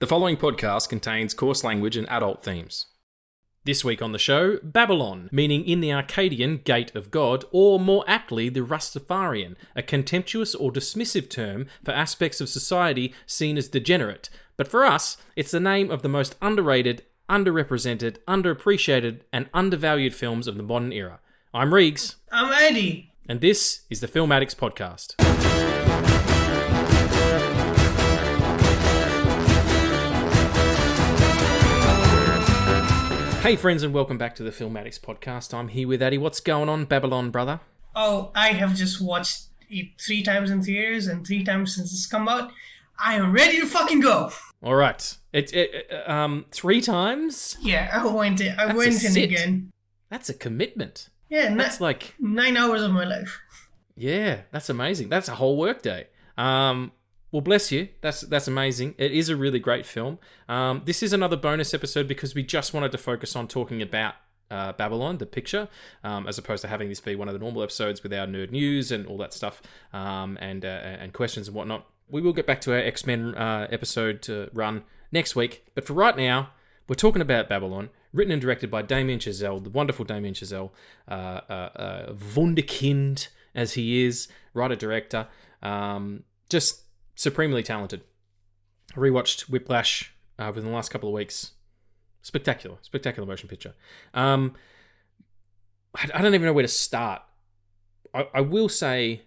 The following podcast contains coarse language and adult themes. This week on the show, Babylon, meaning in the Akkadian Gate of God, or more aptly, the Rastafarian, a contemptuous or dismissive term for aspects of society seen as degenerate. But for us, it's the name of the most underrated, underrepresented, underappreciated, and undervalued films of the modern era. I'm Regs, I'm Aady. and this is the Film Addicts Podcast. Hey, friends, and welcome back to the Film Addicts Podcast. I'm here with Aady. What's going on, Babylon brother? Oh, I have just watched it three times in theaters and three times since it's come out. I am ready to fucking go. All right, it, it it, um three times. Yeah, I went in. I That's went in again. That's a commitment. Yeah, ni- That's like nine hours of my life. Yeah, that's amazing. That's a whole workday. Um, well, bless you. That's that's amazing. It is a really great film. Um, this is another bonus episode because we just wanted to focus on talking about uh, Babylon, the picture, um, as opposed to having this be one of the normal episodes with our nerd news and all that stuff, um, and uh, and questions and whatnot. We will get back to our X Men uh, episode to run next week, but for right now, we're talking about Babylon, written and directed by Damien Chazelle, the wonderful Damien Chazelle, uh, uh, uh, wunderkind as he is, writer director, um, just supremely talented. I rewatched Whiplash uh, within the last couple of weeks. Spectacular, spectacular motion picture. Um, I, I don't even know where to start. I, I will say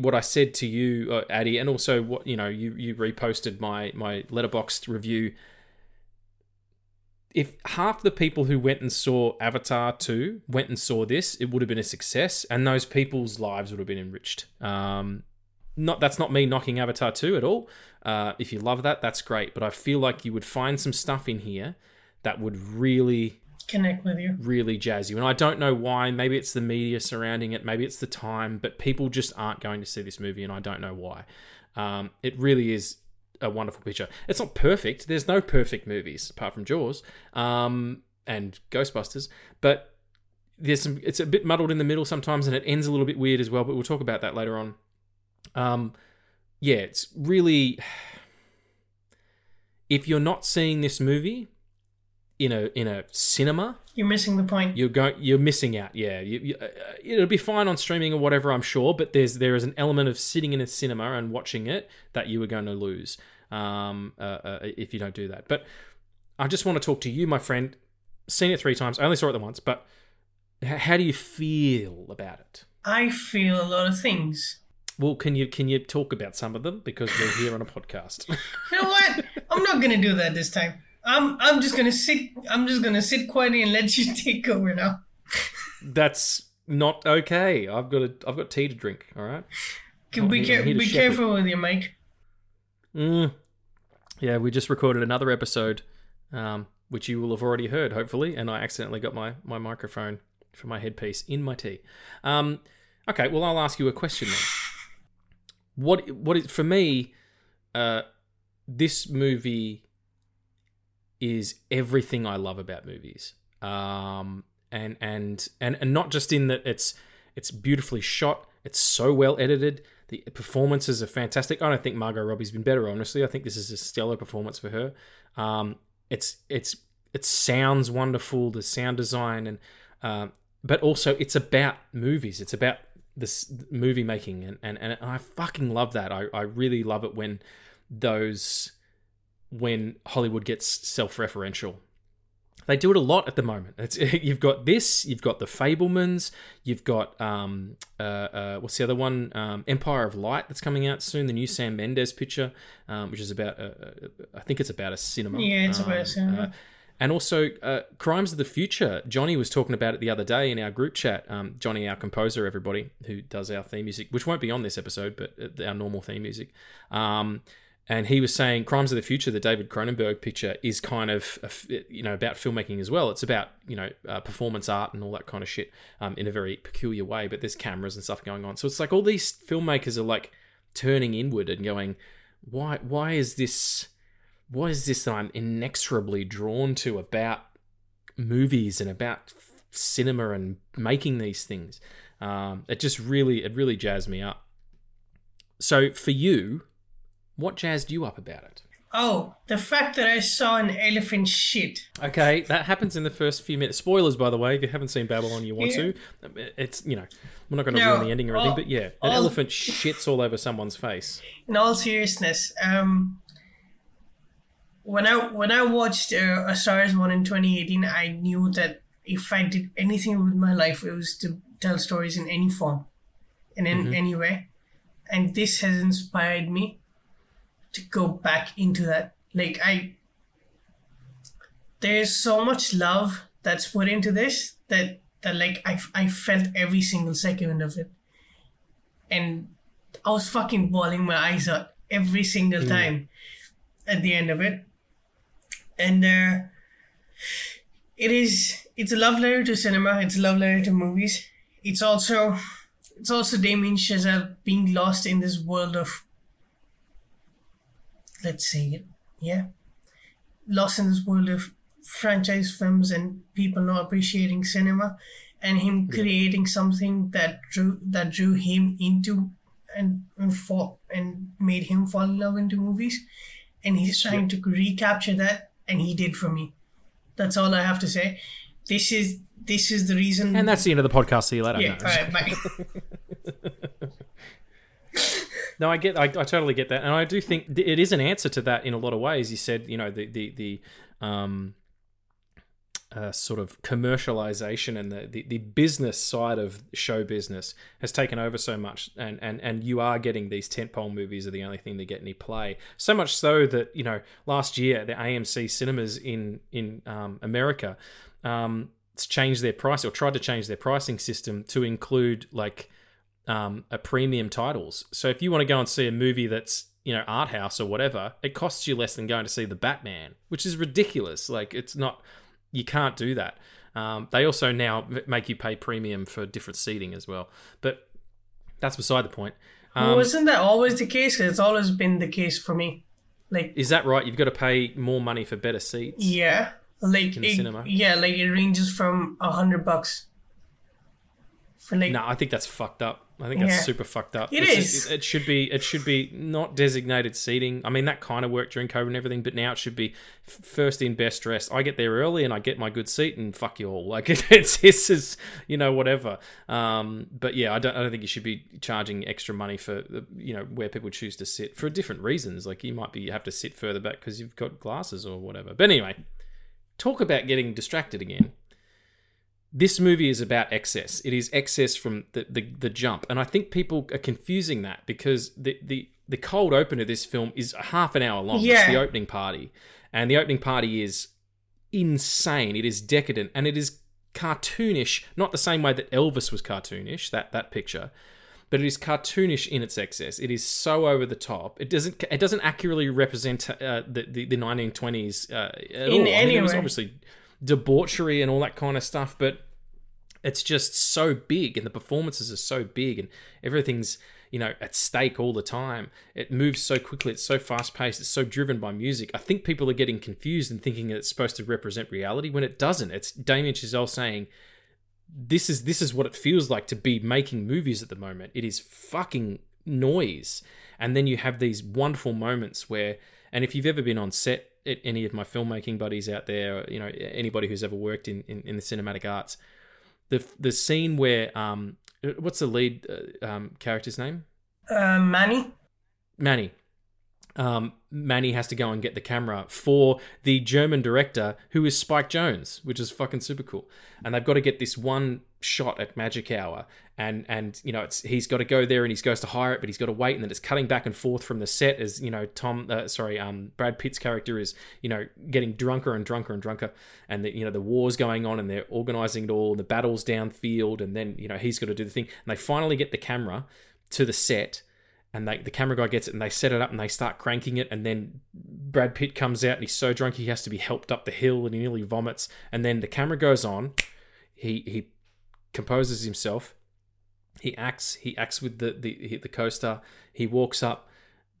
what I said to you, uh, Aady, and also what you know, you you reposted my my Letterboxd review. If half the people who went and saw Avatar 2 went and saw this, it would have been a success, and those people's lives would have been enriched. Um, not that's not me knocking Avatar 2 at all. Uh, if you love that, that's great. But I feel like you would find some stuff in here that would really Connect with you. really jazz you. And I don't know why. Maybe it's the media surrounding it. Maybe it's the time. But people just aren't going to see this movie, and I don't know why. Um, it really is a wonderful picture. It's not perfect. There's no perfect movies apart from Jaws um, and Ghostbusters. But there's some. It's a bit muddled in the middle sometimes, and it ends a little bit weird as well. But we'll talk about that later on. Um, yeah, it's really. If you're not seeing this movie in a in a cinema, You're missing the point. you're going you're missing out yeah you, you, uh, it'll be fine on streaming or whatever i'm sure but there's there is an element of sitting in a cinema and watching it that you are going to lose um, uh, uh, if you don't do that but i just want to talk to you my friend seen it three times i only saw it the once but how do you feel about it I feel a lot of things. Well can you can you talk about some of them because we're here on a podcast You know what? I'm not gonna do that this time. I'm I'm just gonna sit. I'm just gonna sit quietly and let you take over now. that's not okay i've got a i've got tea to drink all right Can be I'm care- be careful with your mic. Mm. Yeah, we just recorded another episode, um, which you will have already heard, hopefully, and I accidentally got my, my microphone for my headpiece in my tea. Um, okay, well, I'll ask you a question then. What what is for me? Uh, this movie is everything I love about movies, um, and and and and not just in that it's it's beautifully shot, it's so well edited. The performances are fantastic. I don't think Margot Robbie's been better. Honestly, I think this is a stellar performance for her. Um, it's it's it sounds wonderful. The sound design and um, but also it's about movies. It's about this movie making, and, and, and I fucking love that. I, I really love it when those when Hollywood gets self-referential. They do it a lot at the moment. It's you've got this, you've got the Fabelmans, you've got um uh, uh what's the other one? Um, Empire of Light that's coming out soon. The new Sam Mendes picture, um, which is about uh, uh, I think it's about a cinema. Yeah, it's about a Um, cinema. uh, and also, uh, Crimes of the Future. Johnny was talking about it the other day in our group chat. Um, Johnny, our composer, everybody who does our theme music, which won't be on this episode, but uh, our normal theme music. Um, and he was saying Crimes of the Future, the David Cronenberg picture, is kind of you know about filmmaking as well. It's about you know uh, performance art and all that kind of shit um, in a very peculiar way. But there's cameras and stuff going on, so it's like all these filmmakers are like turning inward and going, why why is this what is this that I'm inexorably drawn to about movies and about cinema and making these things? Um, it just really, it really jazzed me up. So for you, what jazzed you up about it? Oh, the fact that I saw an elephant shit. Okay, that happens in the first few minutes. Spoilers, by the way, if you haven't seen Babylon, you want Yeah. to. It's you know, we're not going to No, ruin the ending or anything, all- but yeah, an all- elephant shits all over someone's face. In all seriousness, um, when I when I watched uh, A Star Is Born in 2018, I knew that if I did anything with my life, it was to tell stories in any form, and in any way, and this has inspired me to go back into that. Like I, there's so much love that's put into this that that like I I felt every single second of it, and I was fucking bawling my eyes out every single time at the end of it. And uh, it is it's a love letter to cinema, it's a love letter to movies. It's also it's also Damien Chazelle being lost in this world of let's say it, yeah. Lost in this world of franchise films and people not appreciating cinema and him creating something that drew that drew him into and and for and made him fall in love into movies and he's trying to recapture that and he did for me that's all i have to say this is this is the reason And that's the end of the podcast. See you later. yeah No. all right bye No, I get, I, I totally get that, and I do think th- it is an answer to that in a lot of ways. You said, you know, the the the um, uh, sort of commercialization and the, the the business side of show business has taken over so much, and and and you are getting these tentpole movies are the only thing that get any play. So much so that you know, last year the AMC cinemas in in um, America. Um, changed their price or tried to change their pricing system to include like um, a premium titles. So if you want to go and see a movie that's you know art house or whatever, it costs you less than going to see the Batman, which is ridiculous. Like it's not, you can't do that. Um, they also now make you pay premium for different seating as well, but that's beside the point. Um, wasn't that always the case it's always been the case for me like is that right? You've got to pay more money for better seats. yeah like In the it, cinema? yeah like it ranges from a hundred bucks like No, I think that's fucked up. I think that's Yeah. super fucked up. It It's- is. It, it should be. It should be not designated seating. I mean, that kind of worked during COVID and everything, but now it should be f- first in, best dressed. I get there early and I get my good seat, and fuck you all. Like it's this is you know whatever. Um, but yeah, I don't. I don't think you should be charging extra money for you know where people choose to sit for different reasons. Like you might be you have to sit further back because you've got glasses or whatever. But anyway, talk about getting distracted again this movie is about excess. It is excess from the, the, the jump. And I think people are confusing that because the, the, the cold open of this film is half an hour long. It's the opening party. And the opening party is insane. It is decadent and it is cartoonish, not the same way that Elvis was cartoonish, that, that picture. But it is cartoonish in its excess. It is so over the top. It doesn't. It doesn't accurately represent uh, the, the the 1920s uh, at In all. I mean, there was obviously debauchery and all that kind of stuff, but it's just so big and the performances are so big and everything's you know at stake all the time. It moves so quickly it's so fast paced it's so driven by music. I think people are getting confused and thinking that it's supposed to represent reality when it doesn't. It's damien chazelle saying this is this is what it feels like to be making movies at the moment. It is fucking noise. And then you have these wonderful moments where and if you've ever been on set any of my filmmaking buddies out there you know anybody who's ever worked in, in, in the cinematic arts the the scene where um what's the lead uh, um character's name uh, manny Manny. Um, Manny has to go and get the camera for the German director who is Spike Jonze, which is fucking super cool. And they've got to get this one shot at magic hour, and and you know it's he's got to go there and he goes to hire it, but he's got to wait, and then it's cutting back and forth from the set as you know Tom, uh, sorry, um, Brad Pitt's character is you know getting drunker and drunker and drunker, and the, you know the war's going on, and they're organizing it all, and the battles downfield, and then you know he's got to do the thing, and they finally get the camera to the set and they, the camera guy gets it and they set it up and they start cranking it and then Brad Pitt comes out and he's so drunk he has to be helped up the hill and he nearly vomits and then the camera goes on. He he composes himself. He acts he acts with the the, the co-star he walks up.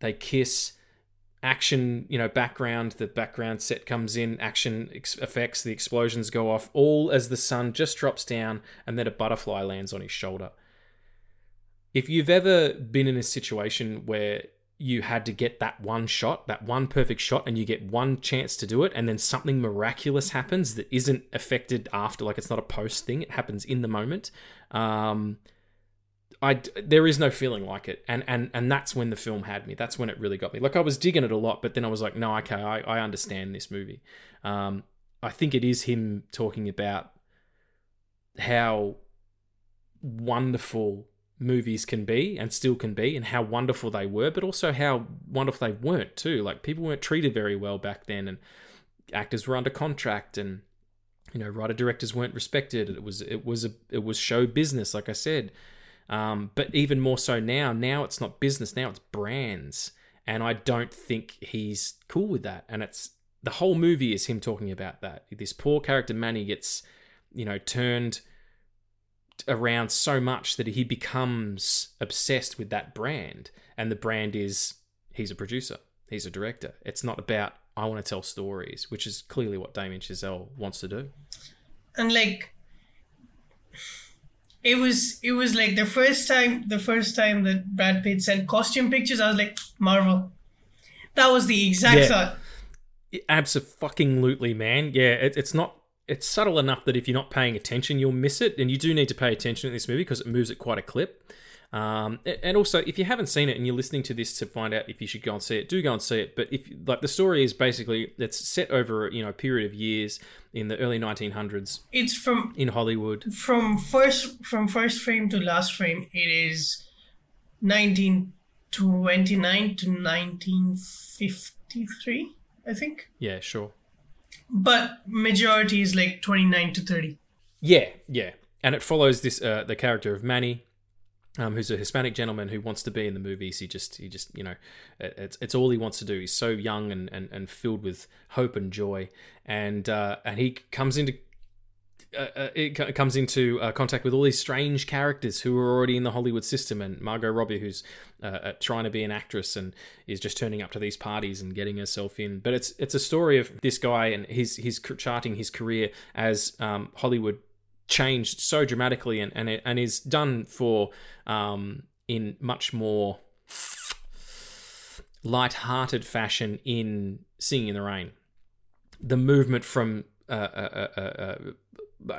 They kiss. Action you know background the background set comes in. Action ex- effects the explosions go off all as the sun just drops down and then a butterfly lands on his shoulder. If you've ever been in a situation where you had to get that one shot, that one perfect shot, and you get one chance to do it, and then something miraculous happens that isn't affected after, like it's not a post thing, it happens in the moment. Um, I there is no feeling like it, and and and that's when the film had me. That's when it really got me. Like I was digging it a lot, but then I was like, no, okay, I, I understand this movie. Um, I think it is him talking about how wonderful movies can be and still can be and how wonderful they were but also how wonderful they weren't too. Like people weren't treated very well back then and actors were under contract and you know writer directors weren't respected. It was it was a it was show business like i said. Um, but even more so now now it's not business now it's brands. And i don't think he's cool with that. And it's the whole movie is him talking about that. This poor character manny gets you know turned around so much that he becomes obsessed with that brand. And the brand is he's a producer he's a director. It's not about i want to tell stories which is clearly what damien chazelle wants to do. And like it was it was like the first time the first time that brad pitt sent costume pictures i was like marvel. That was the exact Yeah. thought. Absolutely man. Yeah it, it's not it's subtle enough that if you're not paying attention you'll miss it and you do need to pay attention in this movie because it moves at quite a clip. Um, and also if you haven't seen it and you're listening to this to find out if you should go and see it do go and see it. But if like the story is basically it's set over you know a period of years in the early 1900s it's from in hollywood. from first from first frame to last frame it is 1929 to 1953 i think. Yeah sure but majority is like 29 to 30 Yeah, yeah, and it follows this uh, the character of Manny, um, who's a Hispanic gentleman who wants to be in the movies. He just he just you know it's it's all he wants to do. He's so young and and, and filled with hope and joy, and uh, and he comes into. Uh, uh, it comes into uh, contact with all these strange characters who are already in the Hollywood system, and Margot Robbie, who's uh, uh, trying to be an actress and is just turning up to these parties and getting herself in. But it's it's a story of this guy and his his charting his career as um, Hollywood changed so dramatically and and, it, and is done for um, in much more light-hearted fashion in Singing in the Rain. The movement from uh, uh, uh, uh,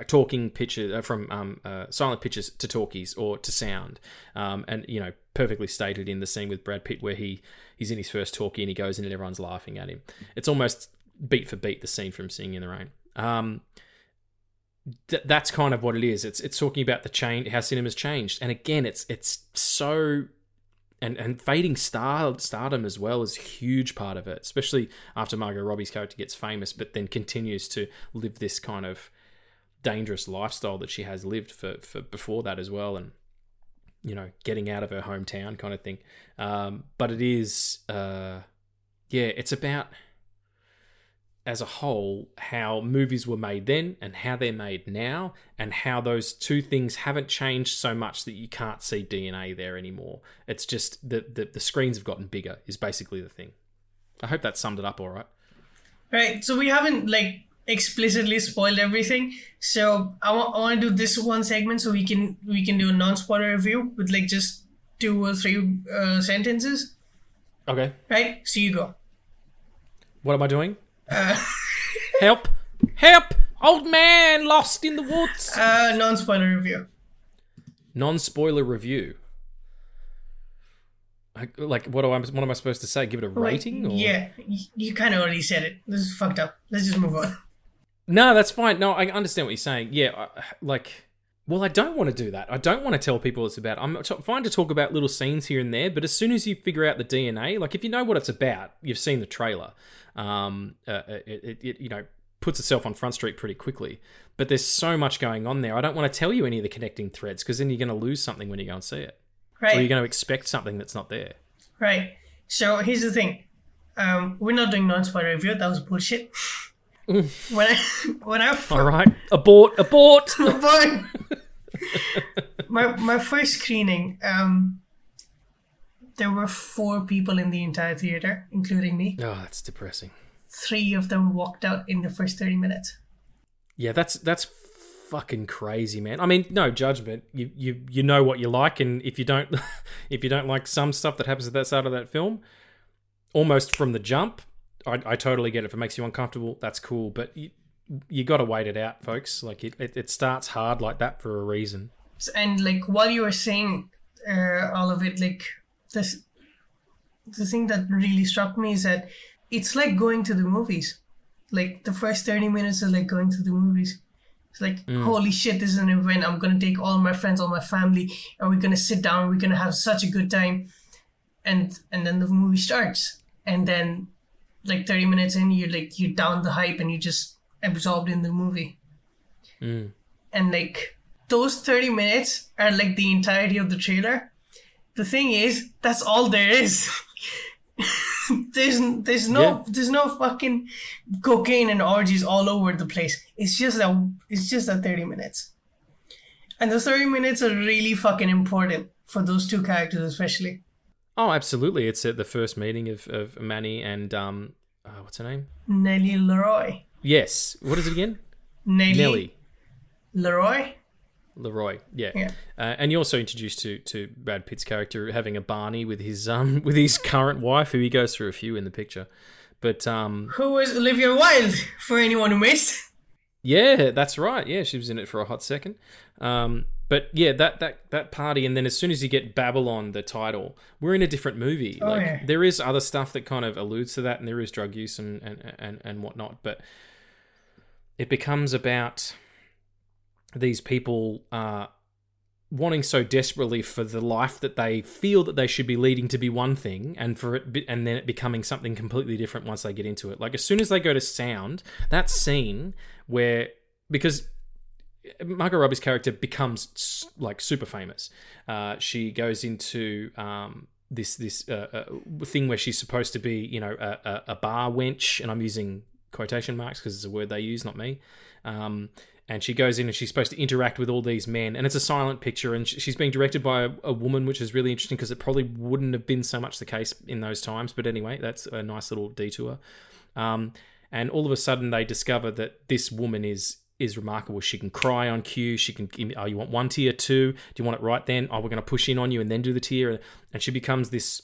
talking pictures uh, from um, uh, silent pictures to talkies or to sound, um, and you know perfectly stated in the scene with Brad Pitt where he he's in his first talkie and he goes in and everyone's laughing at him. It's almost beat for beat the scene from Singing in the Rain. Um, th- that's kind of what it is. It's it's talking about the change, how cinema's changed, and again, it's it's so and and fading star stardom as well is a huge part of it, especially after Margot Robbie's character gets famous, but then continues to live this kind of dangerous lifestyle that she has lived for for before that as well, and you know, getting out of her hometown kind of thing. Um, but it is, uh, yeah, it's about as a whole how movies were made then and how they're made now and how those two things haven't changed so much that you can't see DNA there anymore. It's just the the, the screens have gotten bigger is basically the thing. I hope that summed it up all right. right so we haven't like explicitly spoiled everything so i want I want to do this one segment so we can we can do a non-spoiler review with like just two or three uh, sentences Okay. right so you go What am I doing? Help! Help! Old man lost in the woods. uh non-spoiler review Non-spoiler review. Like, like what do I what am I supposed to say? Give it a rating? Or? yeah you kind of already said it this is fucked up let's just move on No, that's fine. No, I understand what you're saying. Yeah, I, like, well, I don't want to do that. I don't want to tell people it's about. I'm t- fine to talk about little scenes here and there, but as soon as you figure out the DNA, like if you know what it's about, you've seen the trailer. Um, uh, it, it, it you know puts itself on Front Street pretty quickly. But there's so much going on there. I don't want to tell you any of the connecting threads because then you're going to lose something when you go and see it, right? or you're going to expect something that's not there. right so here's the thing um we're not doing non-spoiler review that was bullshit when i when i All right, abort, abort. Boy. my my first screening, um, there were four people in the entire theater, including me. oh, that's depressing. Three of them walked out in the first thirty minutes. Yeah, that's that's fucking crazy, man. I mean, no judgment. You you you know what you like, and if you don't, if you don't like some stuff that happens at that side of that film, almost from the jump, I, I totally get it. If it makes you uncomfortable, that's cool. But you, you got to wait it out, folks. Like it, it, it starts hard like that for a reason. and like while you were saying uh, all of it like this the thing that really struck me is that it's like going to the movies like the first 30 minutes is like going to the movies it's like holy shit this is an event i'm gonna take all my friends all my family and we're gonna sit down we're gonna have such a good time and and then the movie starts and then like 30 minutes in you're like you're down the hype and you just absorbed in the movie Mm. and like those 30 minutes are like the entirety of the trailer the thing is that's all there is there's there's no Yeah. there's no fucking cocaine and orgies all over the place it's just that it's just that 30 minutes and those 30 minutes are really fucking important for those two characters especially Oh, absolutely. It's at the first meeting of of Manny and um, uh, what's her name? Nellie LaRoy Yes. What is it again? Nellie, Nellie LaRoy LaRoy. Yeah. Yeah. Uh, and you're also introduced to to Brad Pitt's character having a Barney with his um with his current wife, who he goes through a few in the picture. But um, who was olivia wilde for anyone who missed Yeah, that's right. Yeah, she was in it for a hot second. Um, but yeah, that that that party, and then as soon as you get Babylon, the title, we're in a different movie. Oh, like yeah. there is other stuff that kind of alludes to that, and there is drug use and and and, and whatnot. But it becomes about these people uh, wanting so desperately for the life that they feel that they should be leading to be one thing, and for it, be- and then it becoming something completely different once they get into it. Like as soon as they go to sound, that scene where because Margot Robbie's character becomes like super famous. Uh, she goes into um, this this uh, uh, thing where she's supposed to be, you know, a, a, bar wench, and I'm using quotation marks because it's a word they use, not me. Um, and she goes in and she's supposed to interact with all these men, and it's a silent picture, and she's being directed by a, a woman, which is really interesting because it probably wouldn't have been so much the case in those times. But anyway, that's a nice little detour. Um, and all of a sudden they discover that this woman is is remarkable. She can cry on cue. She can. Oh, you want one tear, two? Do you want it right then? Oh, we're going to push in on you and then do the tear. and she becomes this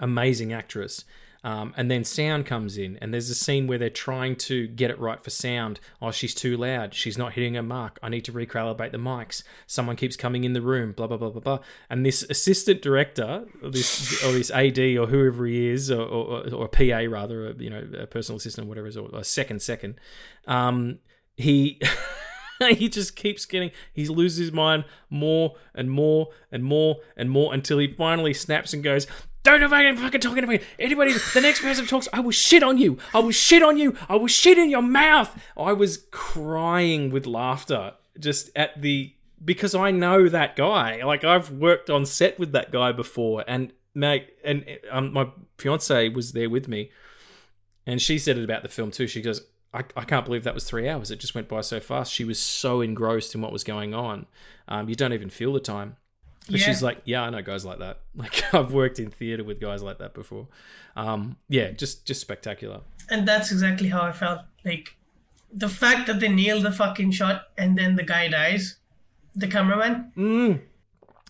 amazing actress. Um, and then sound comes in, and there's a scene where they're trying to get it right for sound. Oh, she's too loud. She's not hitting her mark. I need to recalibrate the mics. Someone keeps coming in the room. Blah blah blah blah blah. And this assistant director, or this or this AD or whoever he is, or or, or a PA rather, or, you know, a personal assistant, or whatever is, or a second second. Um, he. he just keeps getting he loses his mind more and more and more and more until he finally snaps and goes don't fucking fucking talking to me anybody the next person talks i will shit on you i will shit on you i will shit in your mouth i was crying with laughter just at the because i know that guy like i've worked on set with that guy before and mate and um, my fiance was there with me and she said it about the film too. She goes, I, I can't believe that was three hours. It just went by so fast. She was so engrossed in what was going on. Um, you don't even feel the time. But Yeah. she's like, yeah, I know guys like that. Like I've worked in theater with guys like that before. Um, yeah, just just spectacular. and that's exactly how I felt. Like the fact that they nailed the fucking shot and then the guy dies, the cameraman. Mm.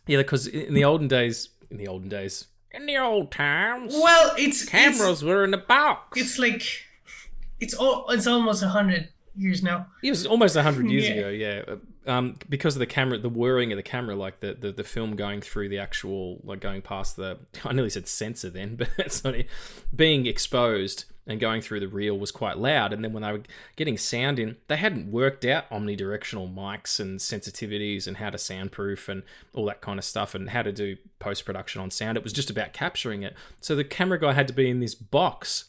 Yeah, because in the olden days, in the olden days, in the old times, Well, it's cameras were in the box. It's, it's like it's all it's almost a hundred years now. It was almost hundred years Yeah. ago, yeah. Um, because of the camera, the whirring of the camera, like the, the the film going through the actual, like going past the, I nearly said sensor then, but that's not it. Being exposed and going through the reel was quite loud. And then when they were getting sound in, they hadn't worked out omnidirectional mics and sensitivities and how to soundproof and all that kind of stuff and how to do post production on sound. It was just about capturing it. So the camera guy had to be in this box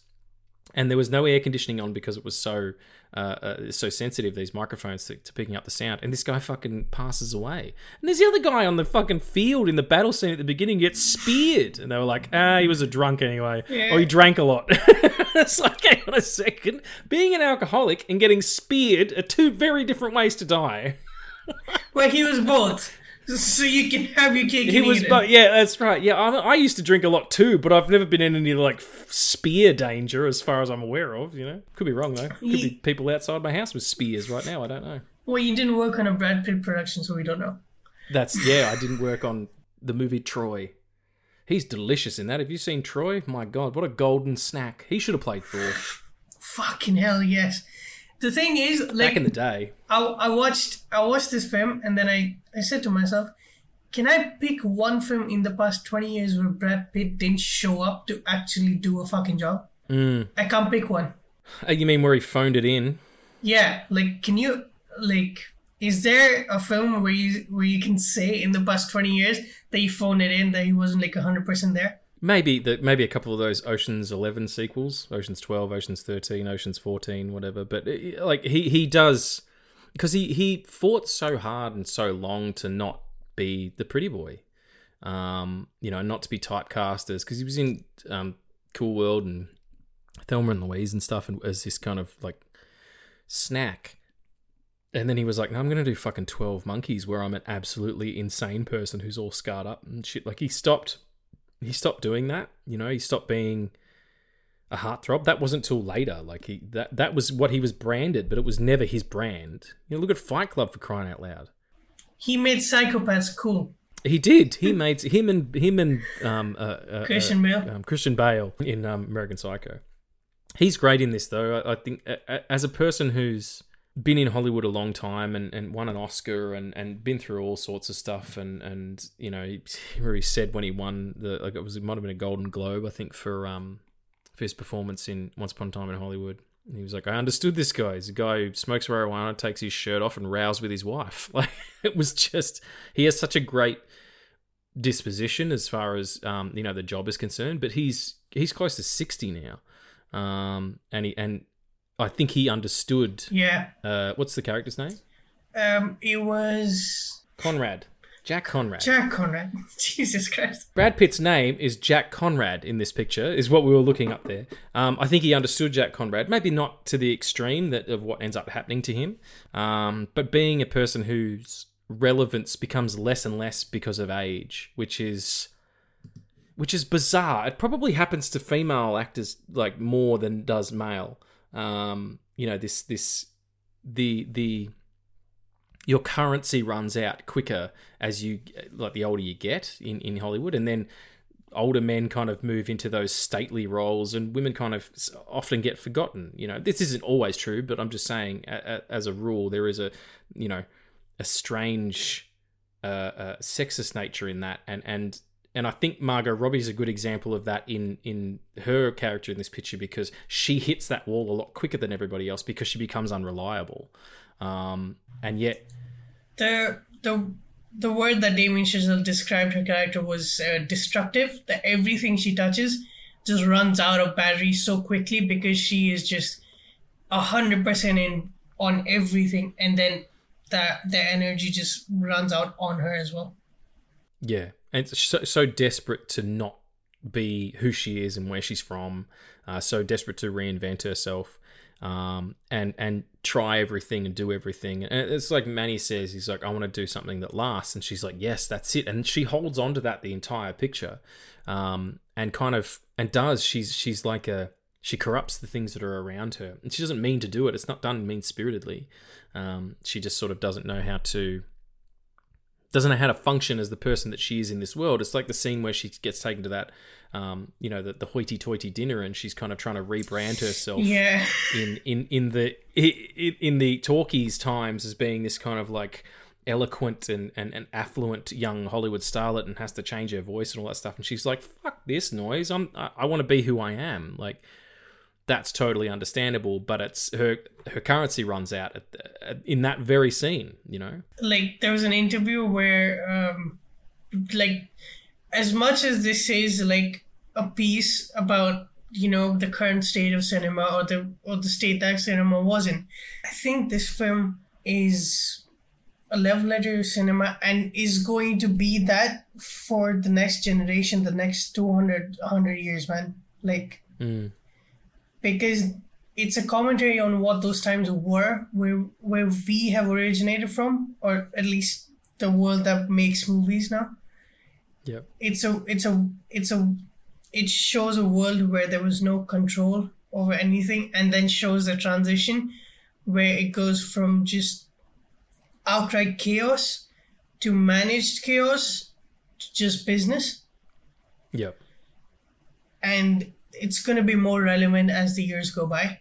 and there was no air conditioning on because it was so uh, uh, so sensitive these microphones to, to picking up the sound. And this guy fucking passes away. And there's the other guy on the fucking field in the battle scene at the beginning gets speared. And they were like ah he was a drunk anyway. Yeah. or he drank a lot. It's like hang on a second. Being an alcoholic and getting speared are two very different ways to die. Where he was both, so you can have your cake. he and was eat it. but yeah that's right yeah I, I used to drink a lot too but i've never been in any like spear danger as far as i'm aware of you know could be wrong though could be people outside my house with spears right now i don't know Well, you didn't work on a Brad Pitt production, so we don't know. That's yeah. I didn't work on the movie Troy. He's delicious in that. Have you seen Troy? My God, what a golden snack! He should have played Thor Fucking hell, yes. The thing is, like, back in the day. I, I watched I watched this film and then I, I said to myself, can I pick one film in the past 20 years where Brad Pitt didn't show up to actually do a fucking job? Mm. I can't pick one. Uh, You mean where he phoned it in? Yeah, like can you like is there a film where you where you can say in the past 20 years that he phoned it in that he wasn't like 100% there? Maybe the maybe a couple of those Ocean's Eleven sequels, Ocean's Twelve, Ocean's Thirteen, Ocean's Fourteen, whatever. But uh, like he he does because he he fought so hard and so long to not be the pretty boy, um, you know, not to be typecast as because he was in um, Cool World and Thelma and Louise and stuff, and as this kind of like snack. And then he was like, "No, I'm gonna do fucking Twelve Monkeys, where I'm an absolutely insane person who's all scarred up and shit." Like he stopped he stopped doing that. You know, he stopped being a heartthrob. That wasn't till later. Like he that that was what he was branded, but it was never his brand. You know, look at Fight Club for crying out loud. He made psychopaths cool. He did. He made him and him and um, uh, uh, Christian uh, Bale. um, Christian Bale in um, American Psycho. He's great in this though. I, I think as a person who's been in Hollywood a long time and, and won an Oscar and, and been through all sorts of stuff and, and you know he, said when he won the like it was it might have been a Golden Globe I think for um for his performance in Once Upon a Time in Hollywood. And he was like, I understood this guy. He's a guy who smokes marijuana, takes his shirt off, and rows with his wife. Like it was just he has such a great disposition as far as um, you know the job is concerned. But he's he's close to sixty now, um, and he and I think he understood. Yeah. Uh, what's the character's name? Um it was Conrad. Jack Conrad. Jack Conrad. Jesus Christ. Brad Pitt's name is Jack Conrad in this picture, is what we were looking up there. Um, I think he understood Jack Conrad, maybe not to the extreme that of what ends up happening to him, um, but being a person whose relevance becomes less and less because of age, which is which is bizarre. It probably happens to female actors like more than does male. Um, you know, this this the the your currency runs out quicker as you like the older you get in, in Hollywood and then older men kind of move into those stately roles and women kind of often get forgotten you know. This isn't always true but i'm just saying as a rule there is a you know a strange uh, uh, sexist nature in that and and and I think Margot Robbie's a good example of that in in her character in this picture because she hits that wall a lot quicker than everybody else because she becomes unreliable, um, and yet the the the word that Damien Chazelle described her character was uh, destructive. That everything she touches just runs out of battery so quickly because she is just a hundred percent in on everything, and then that the energy just runs out on her as well. Yeah, and so, so desperate to not be who she is and where she's from, uh, so desperate to reinvent herself, um, and and try everything and do everything. And it's like Manny says, he's like, I want to do something that lasts, and she's like, Yes, that's it. And she holds on to that the entire picture, um, and kind of and does. She's she's like a she corrupts the things that are around her, and she doesn't mean to do it. It's not done mean spiritedly. Um, she just sort of doesn't know how to doesn't know how to function as the person that she is in this world. It's like the scene where she gets taken to that, um, you know, the, the hoity-toity dinner, and she's kind of trying to rebrand herself Yeah, in in in the in, in the talkies times as being this kind of like eloquent and, and, and affluent young Hollywood starlet and has to change her voice and all that stuff. And she's like, "Fuck this noise! I'm I, I want to be who I am." Like that's totally understandable, but it's her her currency runs out at, at, in that very scene. You know. like there was an interview where um like as much as this is like a piece about you know the current state of cinema or the or the state that cinema was in i think this film is a love letter to cinema and is going to be that for the next generation the next 200 100 years man like Mm. Because it's a commentary on what those times were, where where we have originated from, or at least the world that makes movies now. Yep. It's a it's a it's a it shows a world where there was no control over anything, and then shows the transition where it goes from just outright chaos to managed chaos to just business. Yep. and it's going to be more relevant as the years go by.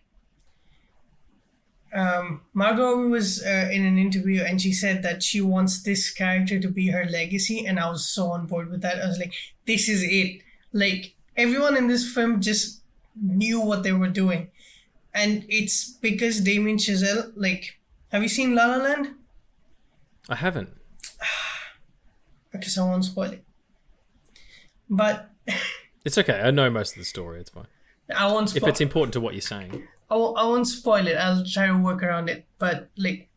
Um, Margot was uh, in an interview and she said that she wants this character to be her legacy, and I was so on board with that. I was like, this is it. Like, everyone in this film just knew what they were doing. And it's because Damien Chazelle, like, have you seen La La Land? I haven't. Because I won't spoil it. But It's okay. I know most of the story. It's fine. I won't If it's important to what you're saying. I won't, won't spoil it. I'll try to work around it. But like,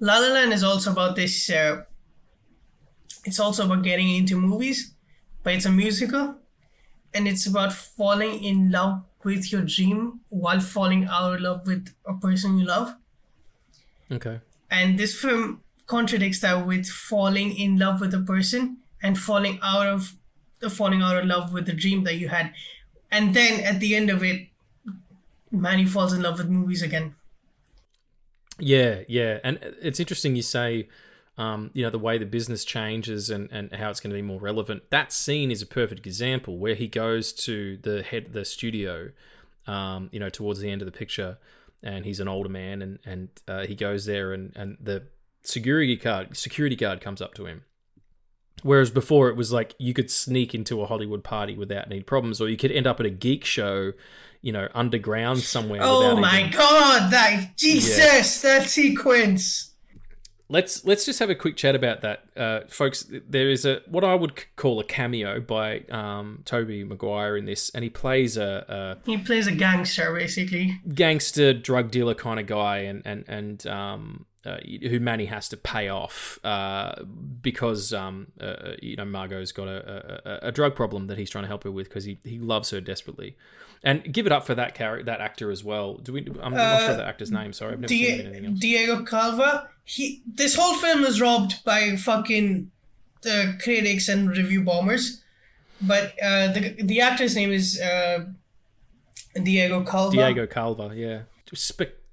La La Land is also about this. Uh, it's also about getting into movies, but it's a musical, and it's about falling in love with your dream while falling out of love with a person you love. Okay. And this film contradicts that with falling in love with a person and falling out of falling out of love with the dream that you had. And then at the end of it, Manny falls in love with movies again. Yeah, yeah, and it's interesting you say, um, you know, the way the business changes and and how it's going to be more relevant. That scene is a perfect example where he goes to the head the studio, um, you know, towards the end of the picture, and he's an older man, and and uh, he goes there, and and the security guard security guard comes up to him. Whereas before it was like you could sneak into a Hollywood party without any problems, or you could end up at a geek show, you know, underground somewhere. Oh my even- god, that Jesus, that sequence. let's let's just have a quick chat about that, uh, folks. There is a what I would call a cameo by um, Tobey Maguire in this, and he plays a, He plays a gangster basically. gangster drug dealer kind of guy, and and and um, uh, who Manny has to pay off uh, because um, uh, you know Margot's got a, a, a drug problem that he's trying to help her with because he, he loves her desperately. And give it up for that character, that actor as well. Do we? I'm not sure the actor's name. Sorry, I've never seen anything else. Diego Calva. He this whole film is robbed by fucking the critics and review bombers. But uh, the the actor's name is uh, Diego Calva. Diego Calva, yeah.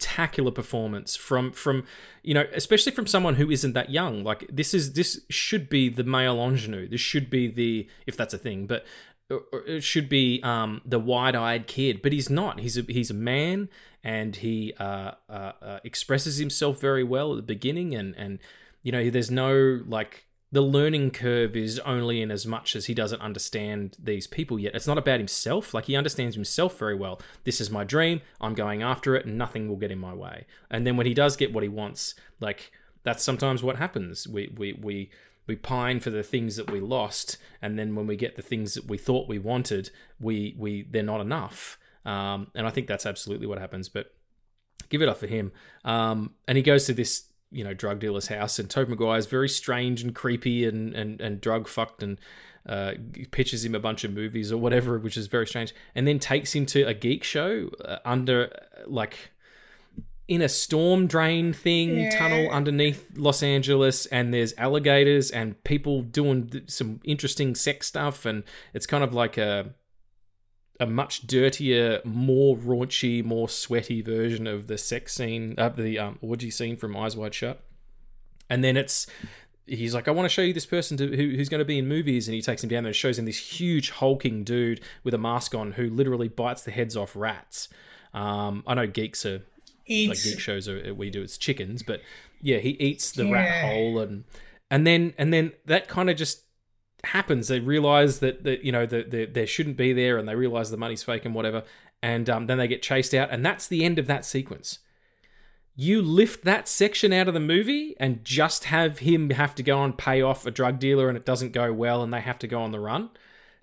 Spectacular performance from from you know, especially from someone who isn't that young. Like this is this should be the male ingenue. This should be the if that's a thing, but or it should be um, the wide-eyed kid, but he's not. He's a he's a man, and he uh, uh, uh, expresses himself very well at the beginning, and and you know, there's no like the learning curve is only in as much as he doesn't understand these people yet. It's not about himself. Like he understands himself very well. This is my dream. I'm going after it, and nothing will get in my way. And then when he does get what he wants, like that's sometimes what happens. We we we we pine for the things that we lost, and then when we get the things that we thought we wanted, we we they're not enough. Um, and I think that's absolutely what happens. But give it up for him. Um, and he goes to this, you know, drug dealer's house, and Tobey Maguire is very strange and creepy and and and drug fucked, and uh, pitches him a bunch of movies or whatever, which is very strange, and then takes him to a geek show uh, under uh, like in a storm drain thing Yeah. tunnel underneath Los Angeles, and there's alligators and people doing some interesting sex stuff, and it's kind of like a a much dirtier, more raunchy, more sweaty version of the sex scene, uh, the um, orgy scene from Eyes Wide Shut. And then it's he's like, I want to show you this person to, who, who's going to be in movies, and he takes him down there and shows him this huge hulking dude with a mask on who literally bites the heads off rats. Um, I know geeks are like geek shows are, we do it's chickens, but yeah, he eats the rat Yeah. hole and and then and then that kind of just happens. They realize that that you know that they, they shouldn't be there, and they realize the money's fake and whatever, and um, then they get chased out, and that's the end of that sequence. You lift that section out of the movie and just have him have to go and pay off a drug dealer, and it doesn't go well, and they have to go on the run.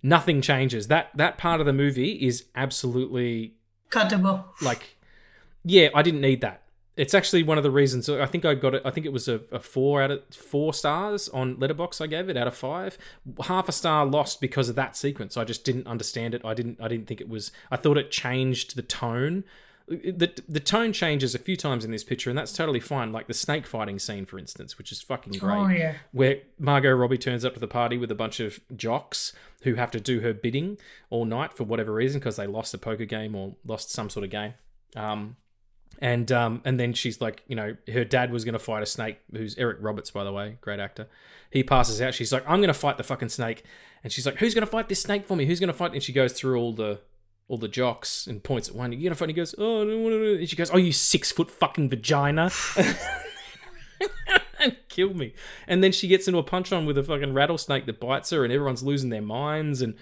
Nothing changes. That that part of the movie is absolutely cuttable. like yeah i didn't need that it's actually one of the reasons i think i got it i think it was a, a four out of four stars on letterbox i gave it out of five. Half a star lost because of that sequence. I just didn't understand it. I didn't i didn't think it was i thought it changed the tone. The, the tone changes a few times in this picture and that's totally fine. Like the snake fighting scene for instance which is fucking great. Oh yeah. where Margot Robbie turns up to the party with a bunch of jocks who have to do her bidding all night for whatever reason because they lost a poker game or lost some sort of game. Um, and um, and then she's like, you know, her dad was going to fight a snake, who's Eric Roberts, by the way, great actor. He passes out. She's like, I'm going to fight the fucking snake, and she's like, Who's going to fight this snake for me? Who's going to fight? And she goes through all the all the jocks and points at one. You gonna fight? And he goes, Oh, I don't want to. And she goes, Oh, you six foot fucking vagina. and kill me. And then she gets into a punch on with a fucking rattlesnake that bites her, and everyone's losing their minds, and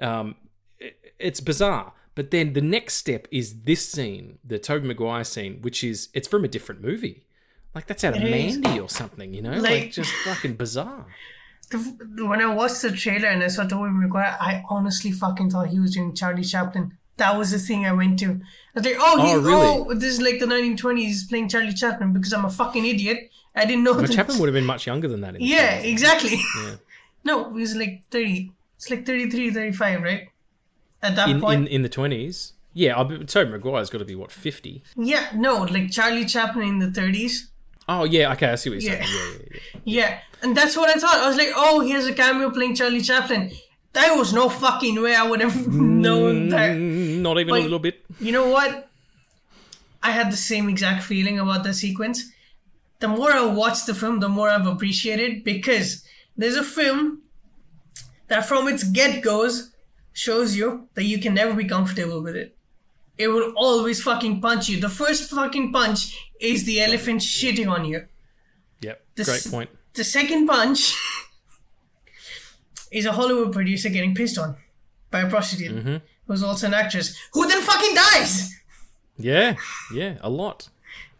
um, it, it's bizarre. But then the next step is this scene, the Tobey Maguire scene, which is it's from a different movie. Like that's out of. Mandy or something, you know? Like, Like- just fucking bizarre. The, when I watched the trailer and I saw Tobey Maguire, I honestly fucking thought he was doing Charlie Chaplin. That was the thing I went to. I was like, oh, oh he, Oh, oh, really? this is like the 1920s he's playing Charlie Chaplin because I'm a fucking idiot. I didn't know But that. Chaplin would have been much younger than that. In the Yeah, 20s. exactly. Yeah. no, he's like 30. It's like 33, 35, right? At that In, point. in in the twenties. Yeah, I bet Tobey Maguire's got to be what fifty. yeah, no, like Charlie Chaplin in the 30s. Oh yeah, okay, I see what you're Yeah. saying. Yeah, yeah, yeah. Yeah, and that's what I thought. I was like, oh, here's a cameo playing Charlie Chaplin. There was no fucking way I would have known that. Mm, Not even But- a little bit. You know what? I had the same exact feeling about the sequence. The more I watch the film, the more I've appreciated because there's a film that from its get goes shows you that you can never be comfortable with it. It will always fucking punch you. The first fucking punch is the elephant shitting on you. Yep, This- great point. The second punch is a Hollywood producer getting pissed on by a prostitute mm-hmm. who's also an actress who then fucking dies. Yeah, yeah, a lot.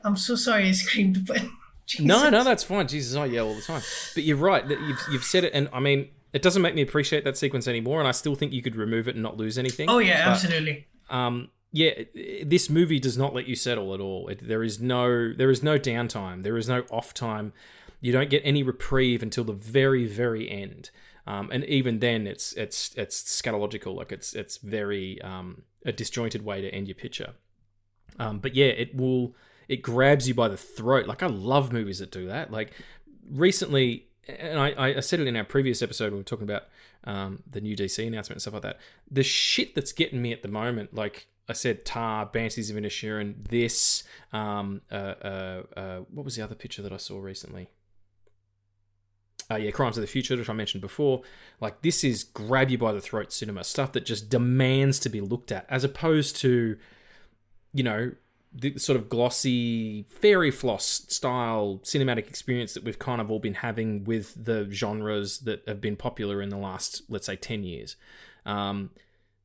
I'm so sorry I screamed, but Jesus. No, no, that's fine. Jesus, I yell all the time. But you're right. You've you've said it, and I mean, it doesn't make me appreciate that sequence anymore. And I still think you could remove it and not lose anything. Oh yeah, But, absolutely. Um, yeah, this movie does not let you settle at all. It, there is no there is no downtime. There is no off time. You don't get any reprieve until the very very end. Um, and even then, it's it's it's scatological. Like it's it's very um, a disjointed way to end your picture. Um, but yeah, it will it grabs you by the throat. Like I love movies that do that. Like recently, and I, I said it in our previous episode when we were talking about um, the new DC announcement and stuff like that. The shit that's getting me at the moment, like I said, Tar, Banshees of Inisherin, this, um, uh, uh, uh, what was the other picture that I saw recently? Uh, yeah, Crimes of the Future, which I mentioned before. Like this is grab you by the throat cinema stuff that just demands to be looked at, as opposed to you know, the sort of glossy fairy floss style cinematic experience that we've kind of all been having with the genres that have been popular in the last, let's say, 10 years. Um,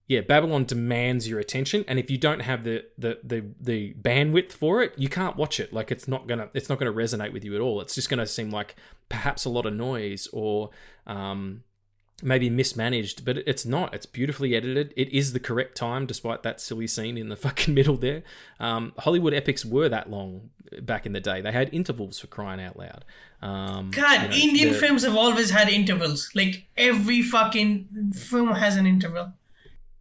yeah, Babylon demands your attention, and if you don't have the, the the the bandwidth for it, you can't watch it. Like it's not gonna it's not gonna resonate with you at all. It's just gonna seem like perhaps a lot of noise or um, maybe mismanaged, but it's not. It's beautifully edited. It is the correct time, despite that silly scene in the fucking middle there. Um, Hollywood epics were that long back in the day. They had intervals for crying out loud. Um, God, you know, Indian the- films have always had intervals. Like every fucking film has an interval.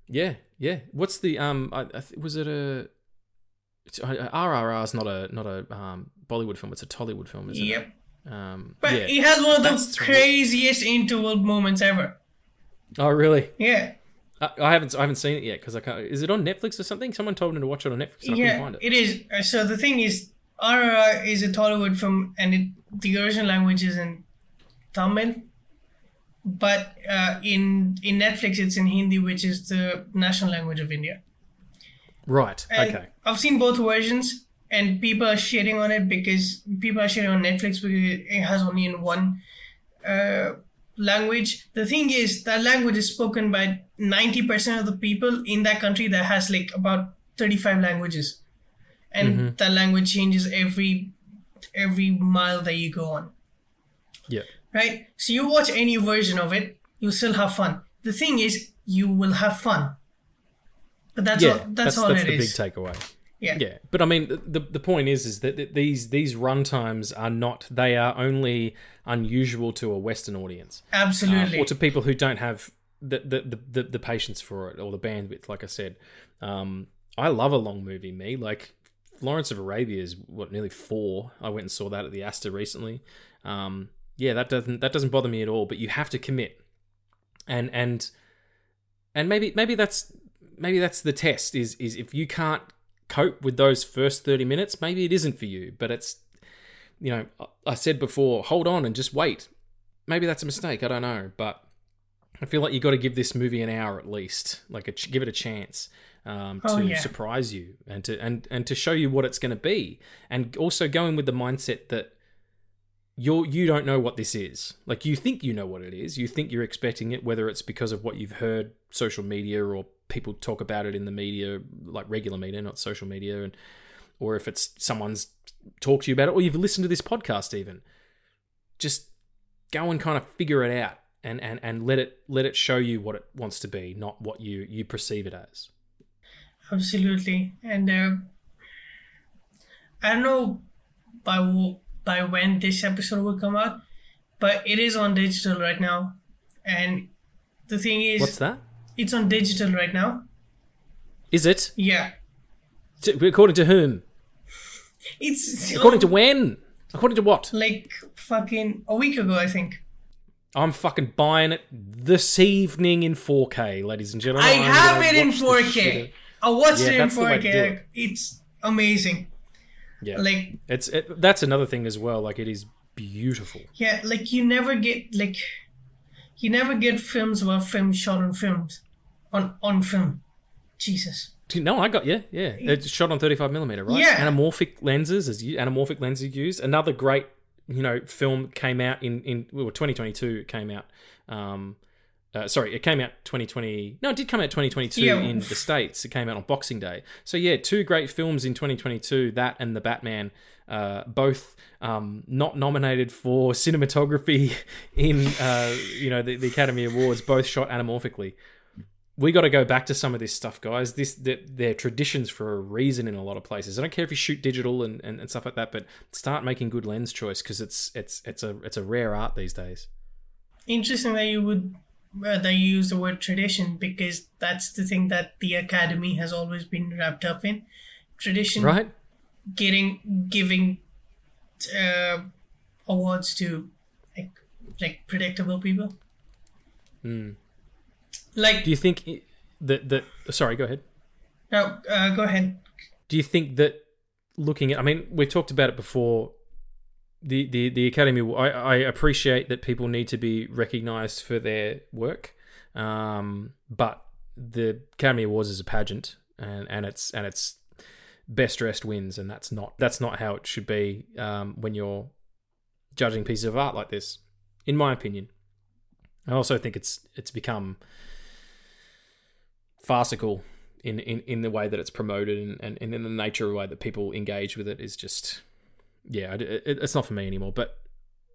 Yeah, yeah. What's the um? I, I th- was it a? It's, RRR is not a not a um Bollywood film. It's a Tollywood film, isn't Yep. it? Um, But yeah. it has one of the true. craziest interval moments ever. Oh, really? Yeah. I, I haven't I haven't seen it yet because I can't. Is it on Netflix or something? Someone told me to watch it on Netflix. And Yeah, find it. it is. Uh, So the thing is, RRR is a Tollywood film, and it, the original language is in Tamil. But uh, in in Netflix, it's in Hindi, which is the national language of India. Right. And okay. I've seen both versions, and people are shitting on it because people are shitting on Netflix because it has only in one uh, language. The thing is, that language is spoken by 90% of the people in that country that has like about 35 languages. And that language changes every every mile that you go on Yeah. right? So you watch any version of it, you'll still have fun. The thing is, you will have fun. But that's yeah. all. That's, that's all that's it the is. big takeaway. Yeah. Yeah, but I mean, the the point is, is that these these run times are not. They are only unusual to a Western audience, um, absolutely. or to people who don't have the the, the the the patience for it or the bandwidth. Like I said, um, I love a long movie. Me, like Lawrence of Arabia is what nearly four. I went and saw that at the Astor recently. Um, yeah, that doesn't that doesn't bother me at all. But you have to commit, and and and maybe maybe that's maybe that's the test is is if you can't cope with those first 30 minutes, maybe it isn't for you, but it's, you know, I said before, hold on and just wait. Maybe that's a mistake. I don't know. But I feel like you got to give this movie an hour at least, like a, give it a chance. Um, Oh, to yeah. surprise you and to and and to show you what it's going to be, and also going with the mindset that you're you don't know what this is. Like you think you know what it is. You think you're expecting it, whether it's because of what you've heard social media or people talk about it in the media, like regular media, not social media, and or if it's someone's talked to you about it, or you've listened to this podcast even. Just go and kind of figure it out and, and, and let it let it show you what it wants to be, not what you, you perceive it as. Absolutely. And uh, I don't know by w- by when this episode will come out, but it is on digital right now. And the thing is, What's that? It's on digital right now. Is it? Yeah. To- According to whom? It's According to when? According to what? like fucking a week ago, I think. I'm fucking buying it this evening in 4K, ladies and gentlemen. I I'm have it in watch the shit 4K. out- I watched Yeah, it in that's the way to do 4K. it. It's amazing. Yeah, Like it's it, that's another thing as well. Like it is beautiful. yeah, like you never get like you never get films about films shot on films on on film. Jesus. No, I got you. Yeah, it's shot on 35 millimeter, right? Yeah. Anamorphic lenses as you, anamorphic lenses used. Another great, you know, film came out in in well, 2022. It came out. Um, uh, sorry, it came out 2020. No, it did come out 2022 Yeah. in the states. It came out on Boxing Day. So yeah, two great films in 2022. That and the Batman. Uh, both um, not nominated for cinematography in uh, you know the, the Academy Awards. Both shot anamorphically we got to go back to some of this stuff, guys. This they're, they're traditions for a reason in a lot of places. I don't care if you shoot digital and, and, and stuff like that, but start making good lens choice because it's it's it's a it's a rare art these days. Interesting that you would uh, that you use the word tradition because that's the thing that the academy has always been wrapped up in. Tradition Right? getting giving uh, awards to like like predictable people. Like Do you think that that sorry, go ahead. no, uh, go ahead. Do you think that looking at I mean, we've talked about it before. The, the, the academy I, I appreciate that people need to be recognized for their work um, but the academy awards is a pageant and, and it's and it's best dressed wins and that's not that's not how it should be um, when you're judging pieces of art like this in my opinion i also think it's it's become farcical in, in, in the way that it's promoted and, and, and in the nature of the way that people engage with it is just yeah it, it, it's not for me anymore but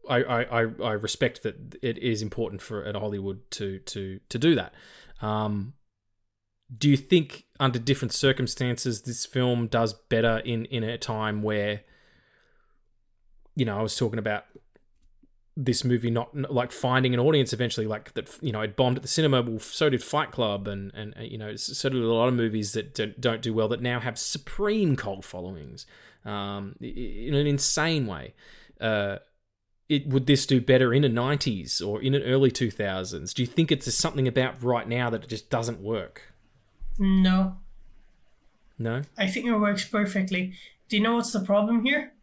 I, I, I- I respect that it is important for at Hollywood to to to do that. Um, do you think under different circumstances this film does better in in a time where you know I was talking about this movie not like finding an audience eventually like that you know it bombed at the cinema. Well so did Fight Club and and uh, you know so did a lot of movies that don't, don't do well that now have supreme cult followings um, in an insane way. Uh, it would this do better in the 90s or in an early 2000s do you think it's something about right now that it just doesn't work? No, no? I think it works perfectly. Do you know what's the problem here?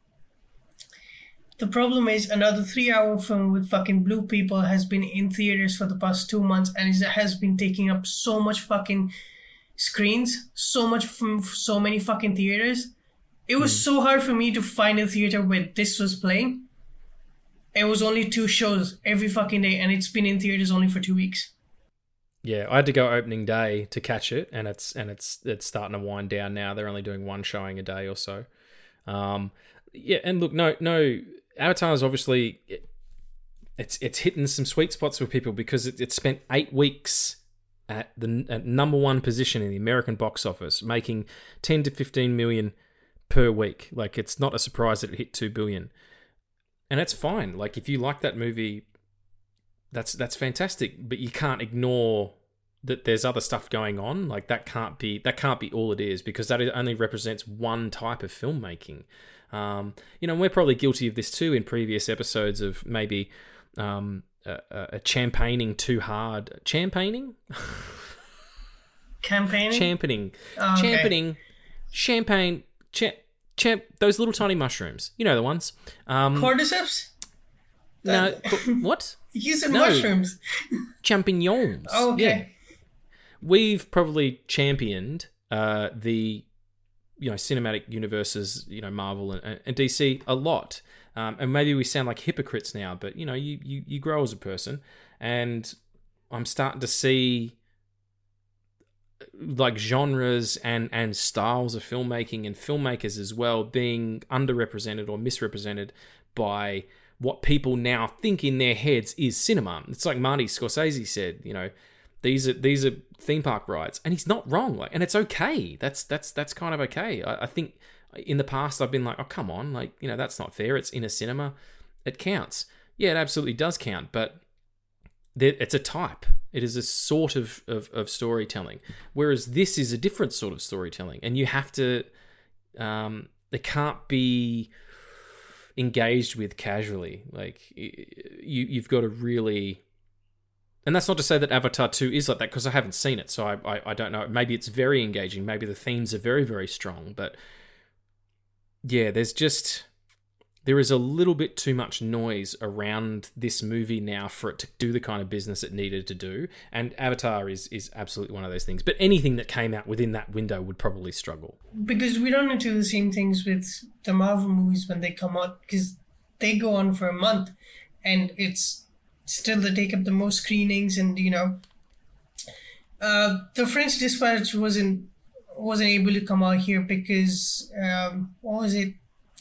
The problem is another three-hour film with fucking blue people has been in theaters for the past two months and it has been taking up so much fucking screens, so much from so many fucking theaters. It was so hard for me to find a theater where this was playing. It was only two shows every fucking day, and it's been in theaters only for two weeks. yeah i had to go opening day to catch it and it's and it's it's starting to wind down now they're only doing one showing a day or so um yeah and look no no avatar is obviously it, it's it's hitting some sweet spots with people because it, it spent eight weeks at the at number one position in the American box office, making 10 to 15 million per week. Like it's not a surprise that it hit 2 billion. And that's fine. Like if you like that movie, that's that's fantastic, but you can't ignore that there's other stuff going on. Like that can't be that can't be all it is because that only represents one type of filmmaking. Um, you know, we're probably guilty of this too in previous episodes of maybe um, uh, uh, champagning too hard. Champagning? Campaigning. Championing. Oh, okay. Championing champagne, cha- champ, those little tiny mushrooms. You know the ones. Um, Cordyceps? no, what? You said No. mushrooms. Champignons. Oh, okay. Yeah. We've probably championed uh, the you know cinematic universes, you know Marvel and, and DC a lot. Um, and maybe we sound like hypocrites now, but you know you, you you grow as a person, and I'm starting to see like genres and and styles of filmmaking and filmmakers as well being underrepresented or misrepresented by what people now think in their heads is cinema. It's like Marty Scorsese said, you know, these are these are theme park rides, and he's not wrong. Like, and it's okay. That's that's that's kind of okay. I, I think in the past I've been like, oh come on, like you know that's not fair. It's in a cinema, it counts. Yeah, it absolutely does count, but it's a type. It is a sort of, of, of storytelling. Whereas this is a different sort of storytelling, and you have to. Um, it can't be engaged with casually. Like you, you've got to really. And that's not to say that Avatar 2 is like that because I haven't seen it, so I, I, I don't know. Maybe it's very engaging. Maybe the themes are very, very strong. But yeah, there's just there is a little bit too much noise around this movie now for it to do the kind of business it needed to do. And Avatar is is absolutely one of those things. But anything that came out within that window would probably struggle. Because we don't do the same things with the Marvel movies when they come out, because they go on for a month, and it's still they take up the most screenings, and you know, uh, the French Dispatch wasn't wasn't able to come out here because um, what was it?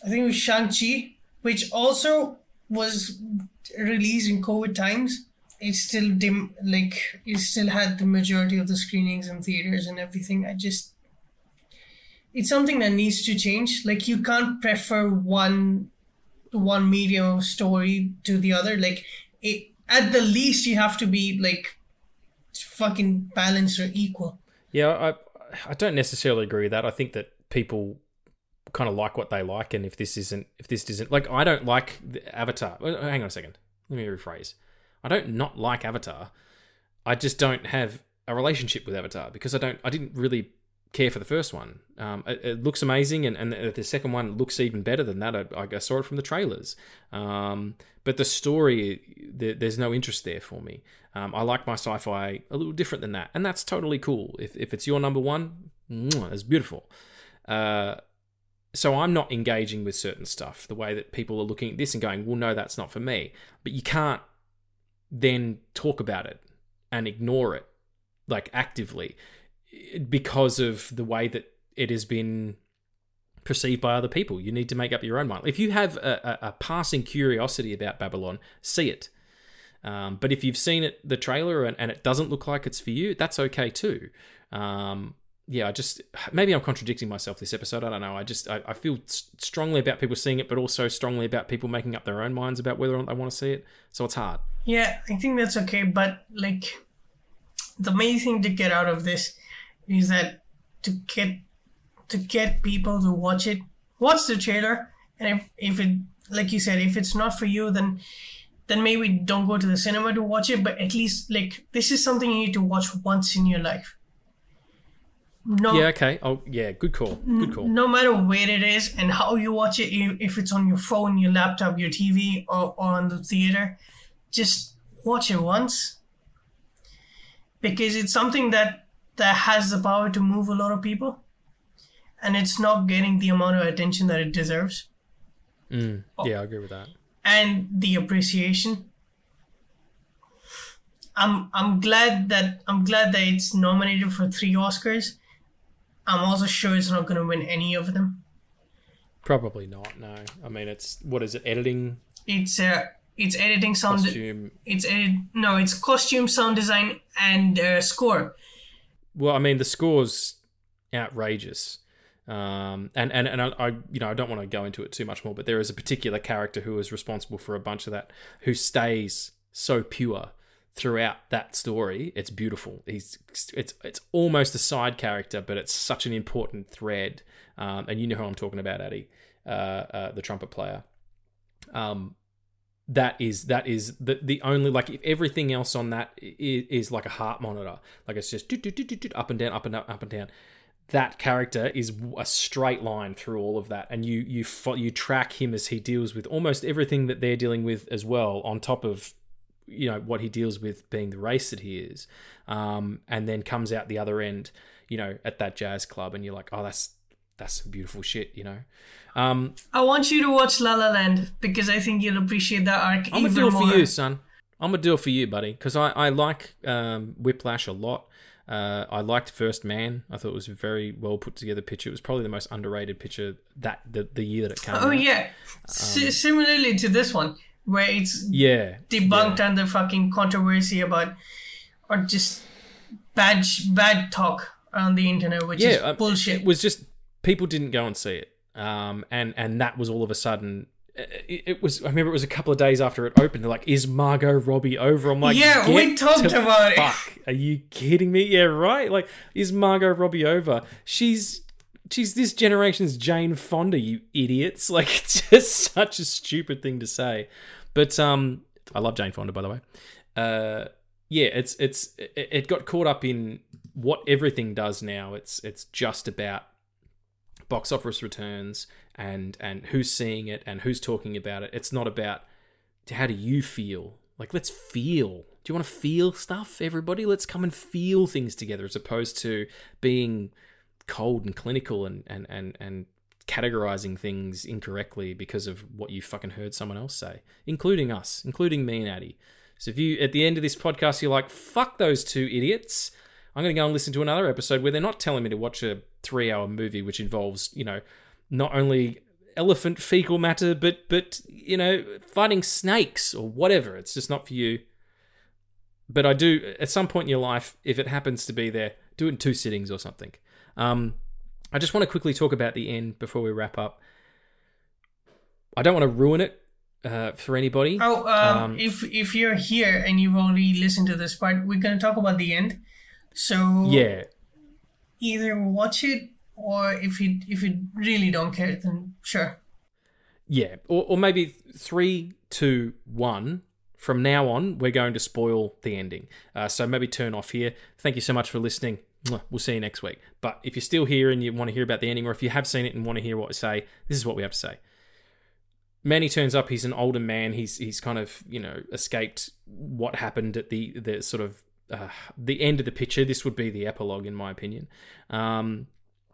I think it was Shang Chi, which also was released in COVID times. It still dim like it still had the majority of the screenings in theaters and everything. I just it's something that needs to change. Like you can't prefer one one medium of story to the other. Like it at the least you have to be like fucking balanced or equal. Yeah, I I don't necessarily agree with that. I think that people kind of like what they like, and if this isn't, if this isn't, like, I don't like the Avatar. uh, Hang on a second. Let me rephrase. I don't not like Avatar. I just don't have a relationship with Avatar because I don't. I didn't really care for the first one. Um, it, it looks amazing, and, and the second one looks even better than that. I, I saw it from the trailers. Um, but the story, there, there's no interest there for me. Um, I like my sci-fi a little different than that, and that's totally cool. If if it's your number one, it's beautiful. Uh, so I'm not engaging with certain stuff the way that people are looking at this and going, "Well, no, that's not for me." But you can't then talk about it and ignore it like actively because of the way that it has been perceived by other people. You need to make up your own mind. If you have a, a, a passing curiosity about Babylon, see it. Um, but if you've seen it, the trailer, and, and it doesn't look like it's for you, that's okay too. Um, yeah, I just maybe I'm contradicting myself this episode. I don't know. I just I, I feel strongly about people seeing it, but also strongly about people making up their own minds about whether or not they want to see it. So it's hard. Yeah, I think that's okay, but like the main thing to get out of this is that to get to get people to watch it, watch the trailer, and if if it like you said, if it's not for you, then then maybe don't go to the cinema to watch it. But at least like this is something you need to watch once in your life. No, Yeah. Okay. Oh, yeah. Good call. Good call. no matter where it is and how you watch it, if it's on your phone, your laptop, your TV, or, or on the theater, just watch it once because it's something that that has the power to move a lot of people, and it's not getting the amount of attention that it deserves Mm, yeah, I agree with that. and the appreciation. I'm I'm glad that I'm glad that it's nominated for three Oscars. I'm also sure it's not going to win any of them. Probably not. No. I mean, it's what is it? Editing, It's uh, it's editing sound. costume. It's edit. No, it's costume, sound design, and uh, score. Well, I mean, the score's outrageous. Um, and and and I, I, you know, I don't want to go into it too much more, but there is a particular character who is responsible for a bunch of that, who stays so pure throughout that story. It's beautiful. He's it's it's almost a side character, but it's such an important thread. Um, and you know who I'm talking about, Aady, uh, uh, the trumpet player. Um, that is that is the the only like if everything else on that is, is like a heart monitor, like it's just up and down, up and up, up and down. That character is a straight line through all of that, and you you you track him as he deals with almost everything that they're dealing with as well, on top of you know what he deals with being the race that he is, um, and then comes out the other end, you know, at that jazz club, and you're like, oh, that's that's some beautiful shit, you know. Um, I want you to watch La La Land because I think you'll appreciate that arc I'm gonna do it more. for you, son. I'm gonna do it for you, buddy, because I I like um, Whiplash a lot. Uh, I liked First Man. I thought it was a very well put together picture. It was probably the most underrated picture that the, the year that it came Oh out. yeah, Si- similarly to this one, where it's Yeah. debunked under fucking controversy about or just bad bad talk on the internet, which is uh, bullshit. It was just people didn't go and see it, um, and and that was all of a sudden. It, it was. I remember it was a couple of days after it opened. They're like, "Is Margot Robbie over?" I'm like, Yeah, we talked about it." fuck. Are you kidding me? Yeah, right. Like, is Margot Robbie over? She's she's this generation's Jane Fonda. You idiots! Like, it's just such a stupid thing to say. But um, I love Jane Fonda, by the way. Uh, yeah, it's it's it, it got caught up in what everything does now. It's it's just about box office returns and and who's seeing it and who's talking about it. It's not about how do you feel. Like let's feel. Do you want to feel stuff, everybody? Let's come and feel things together, as opposed to being cold and clinical and and and and categorizing things incorrectly because of what you fucking heard someone else say, including us, including me and Aady. So if you at the end of this podcast you're like, fuck those two idiots, I'm gonna go and listen to another episode where they're not telling me to watch a three hour movie which involves, you know, not only elephant fecal matter, but but you know, fighting snakes or whatever. It's just not for you. But I do at some point in your life, if it happens to be there, do it in two sittings or something. Um, I just want to quickly talk about the end before we wrap up. I don't want to ruin it uh, for anybody. Oh, um, Um, if if you're here and you've already listened to this part, we're gonna talk about the end. So Yeah, either watch it or if you if you really don't care, then sure. yeah, or, or maybe three, two, one. From now on, we're going to spoil the ending. Uh, so maybe turn off here. Thank you so much for listening. We'll see you next week. But if you're still here and you want to hear about the ending, or if you have seen it and want to hear what we say, this is what we have to say. Manny turns up. He's an older man. He's he's kind of you know escaped what happened at the the sort of uh, the end of the picture. This would be the epilogue, in my opinion. Um,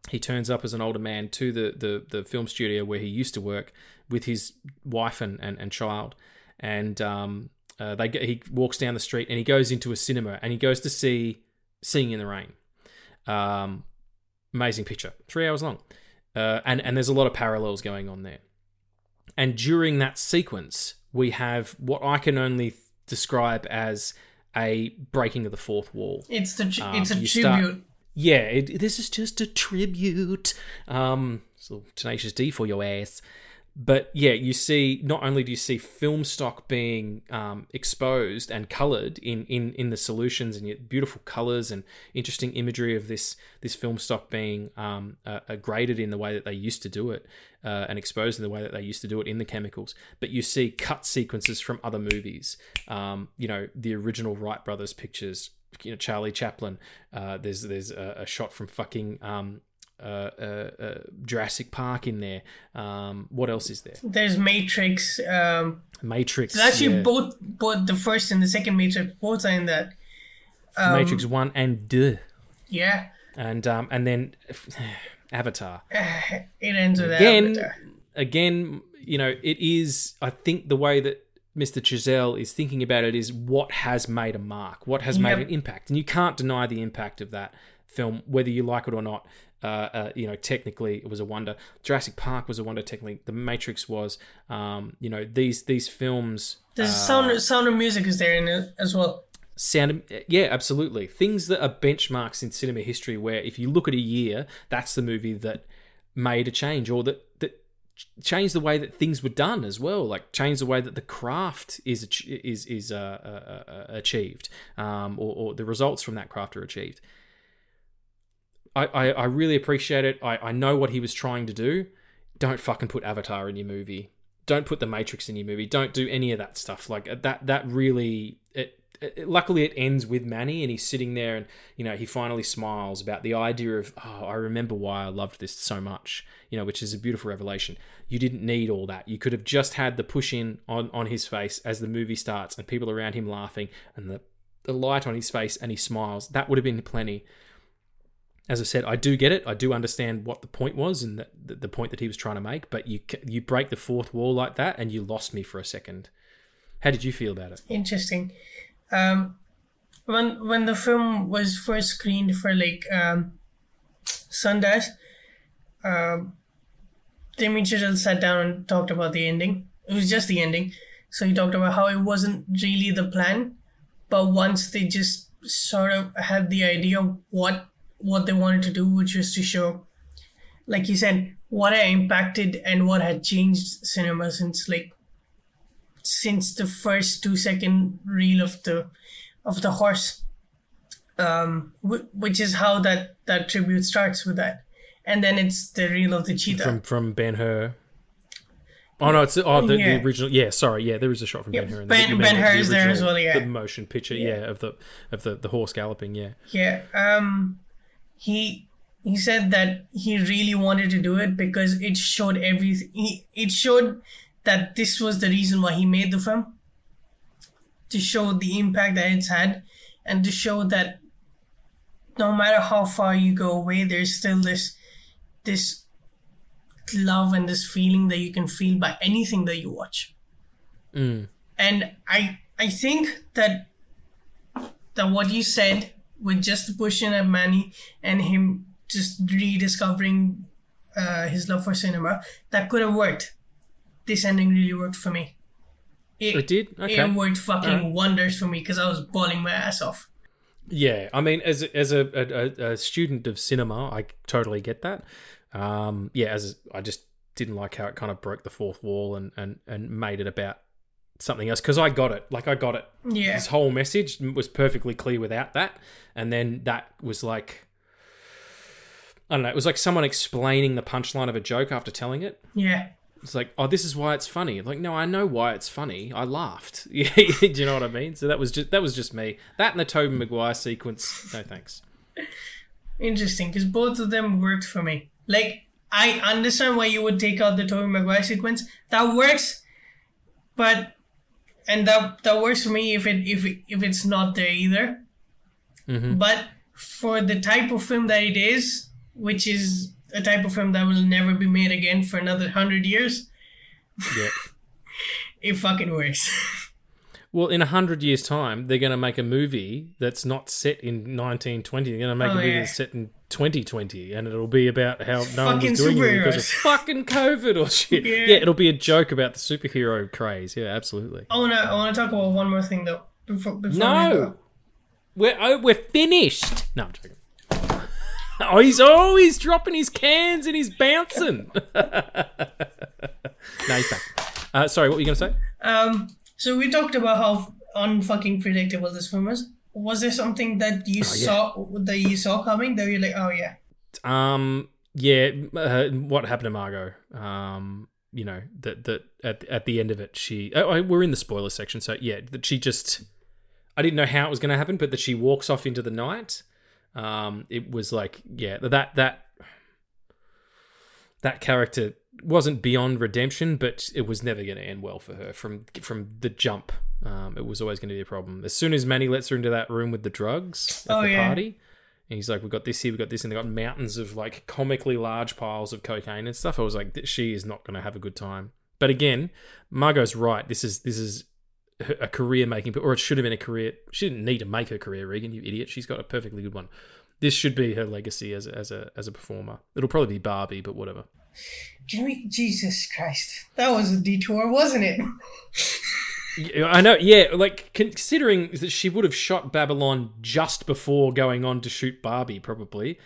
he turns up as an older man to the, the, the film studio where he used to work with his wife and, and, and child. And um, uh, they get, he walks down the street and he goes into a cinema and he goes to see Singing in the Rain. Um, amazing picture, three hours long. Uh, and, and there's a lot of parallels going on there. And during that sequence, we have what I can only describe as a breaking of the fourth wall. It's the Um, it's a you start- tribute. Yeah, it, this is just a tribute. Um, so tenacious D for your ass. But yeah, you see. Not only do you see film stock being um, exposed and coloured in, in in the solutions and beautiful colours and interesting imagery of this this film stock being um, uh, uh, graded in the way that they used to do it uh, and exposed in the way that they used to do it in the chemicals. But you see cut sequences from other movies. Um, you know, the original Wright brothers pictures you know Charlie Chaplin. Uh, there's there's a, a shot from fucking um, uh, uh, uh, Jurassic Park in there. Um, what else is there? There's Matrix. Um, Matrix. it's actually yeah. both both the first and the second Matrix both are in that. Um, Matrix one and two, Yeah, and um, and then Avatar. it ends with again, Avatar. again, you know, it is. I think the way that Mr. Chazelle is thinking about it is what has made a mark, what has Yep. made an impact, and you can't deny the impact of that film, whether you like it or not. Uh, uh, you know, technically, it was a wonder. Jurassic Park was a wonder. Technically, The Matrix was. Um, you know, these these films. The uh, sound Sound of Music is there in it as well. sound yeah absolutely things that are benchmarks in cinema history where if you look at a year that's the movie that made a change or that that changed the way that things were done as well like changed the way that the craft is is is uh, uh, uh, achieved um, or, or the results from that craft are achieved. I, I, I really appreciate it. I, I know what he was trying to do. Don't fucking put avatar in your movie. Don't put the matrix in your movie. Don't do any of that stuff. Like that that really it it- luckily it ends with Manny and he's sitting there and you know he finally smiles about the idea of oh I remember why I loved this so much you know which is a beautiful revelation you didn't need all that you could have just had the push in on on his face as the movie starts and people around him laughing and the the light on his face and he smiles that would have been plenty as I said, I do get it. I do understand what the point was and the, the, point that he was trying to make. But you you break the fourth wall like that, and you lost me for a second. How did you feel about it? Interesting. Um, when when the film was first screened for like um, Sundance, um, Damien sat down and talked about the ending. It was just the ending. So he talked about how it wasn't really the plan, but once they just sort of had the idea of what what they wanted to do, which was to show, like you said, what had impacted and what had changed cinema since like since the first two second reel of the of the horse um wh- which is how that that tribute starts with that and then it's the reel of the cheetah From from Ben Hur. Oh no, it's oh the, Yeah. the original. Yeah, sorry. Yeah, there is a shot from Yeah, Ben Hur. in Ben- Ben the Hur is there as well, yeah. the motion picture. Yeah. of the of the the horse galloping. Yeah, yeah um he he said that he really wanted to do it because it showed everything he, it showed that this was the reason why he made the film to show the impact that it's had and to show that no matter how far you go away there's still this this love and this feeling that you can feel by anything that you watch Mm. and i i think that that what you said with just the push in at Manny and him just rediscovering uh, his love for cinema, that could have worked. This ending really worked for me. it did. Okay. It worked fucking wonders for me because I was bawling my ass off. Yeah, I mean, as as a, a, a student of cinema, I totally get that. Um, yeah, as I just didn't like how it kind of broke the fourth wall and and and made it about something else because I got it. Like I got it. Yeah. His whole message was perfectly clear without that, and then that was like. I don't know. It was like someone explaining the punchline of a joke after telling it. Yeah. It's like, oh, this is why it's funny. Like, no, I know why it's funny. I laughed. Do you know what I mean? So that was just that was just me. That and the Tobey Maguire sequence. No thanks. Interesting because both of them worked for me. Like, I understand why you would take out the Tobey Maguire sequence. That works, but and that that works for me if it if it, if it's not there either. Mhm. But for the type of film that it is, which is a type of film that will never be made again for another hundred years, Yeah. it fucking works. Well, in a hundred years' time, they're going to make a movie that's not set in 1920. They're going to make Oh, a movie yeah. that's set in 2020, and it'll be about how no one was doing it because of fucking COVID or shit. Yeah. Yeah. it'll be a joke about the superhero craze. Yeah, absolutely. I wanna I wanna talk about one more thing though. Before, before we No, go. we're oh, we're finished. No, I'm joking. Oh, he's always dropping his cans and he's bouncing. no, he's back. Uh, sorry, what were you going to say? Um, so we talked about how unfucking predictable this film is. Was there something that you yeah. saw that you saw coming that you're like, oh yeah, Um, yeah, uh, what happened to Margot? Um, you know that that at at the end of it, she oh, oh, we're in the spoiler section, so yeah, that she just I didn't know how it was going to happen, but that she walks off into the night. Um, it was like yeah, that that that character wasn't beyond redemption, but it was never going to end well for her from from the jump. Um, it was always going to be a problem. As soon as Manny lets her into that room with the drugs at Oh, the yeah. party, and he's like, "We've got this here, we've got this," and they got mountains of like comically large piles of cocaine and stuff. I was like, "She is not going to have a good time." But again, Margot's right. This is this is a career making, or it should have been a career. She didn't need to make her career, Regan. You idiot. She's got a perfectly good one. This should be her legacy as a, as a as a performer. It'll probably be Barbie, but whatever. we? Jesus Christ, that was a detour, wasn't it? I know. Yeah, like considering that she would have shot Babylon just before going on to shoot Barbie, probably.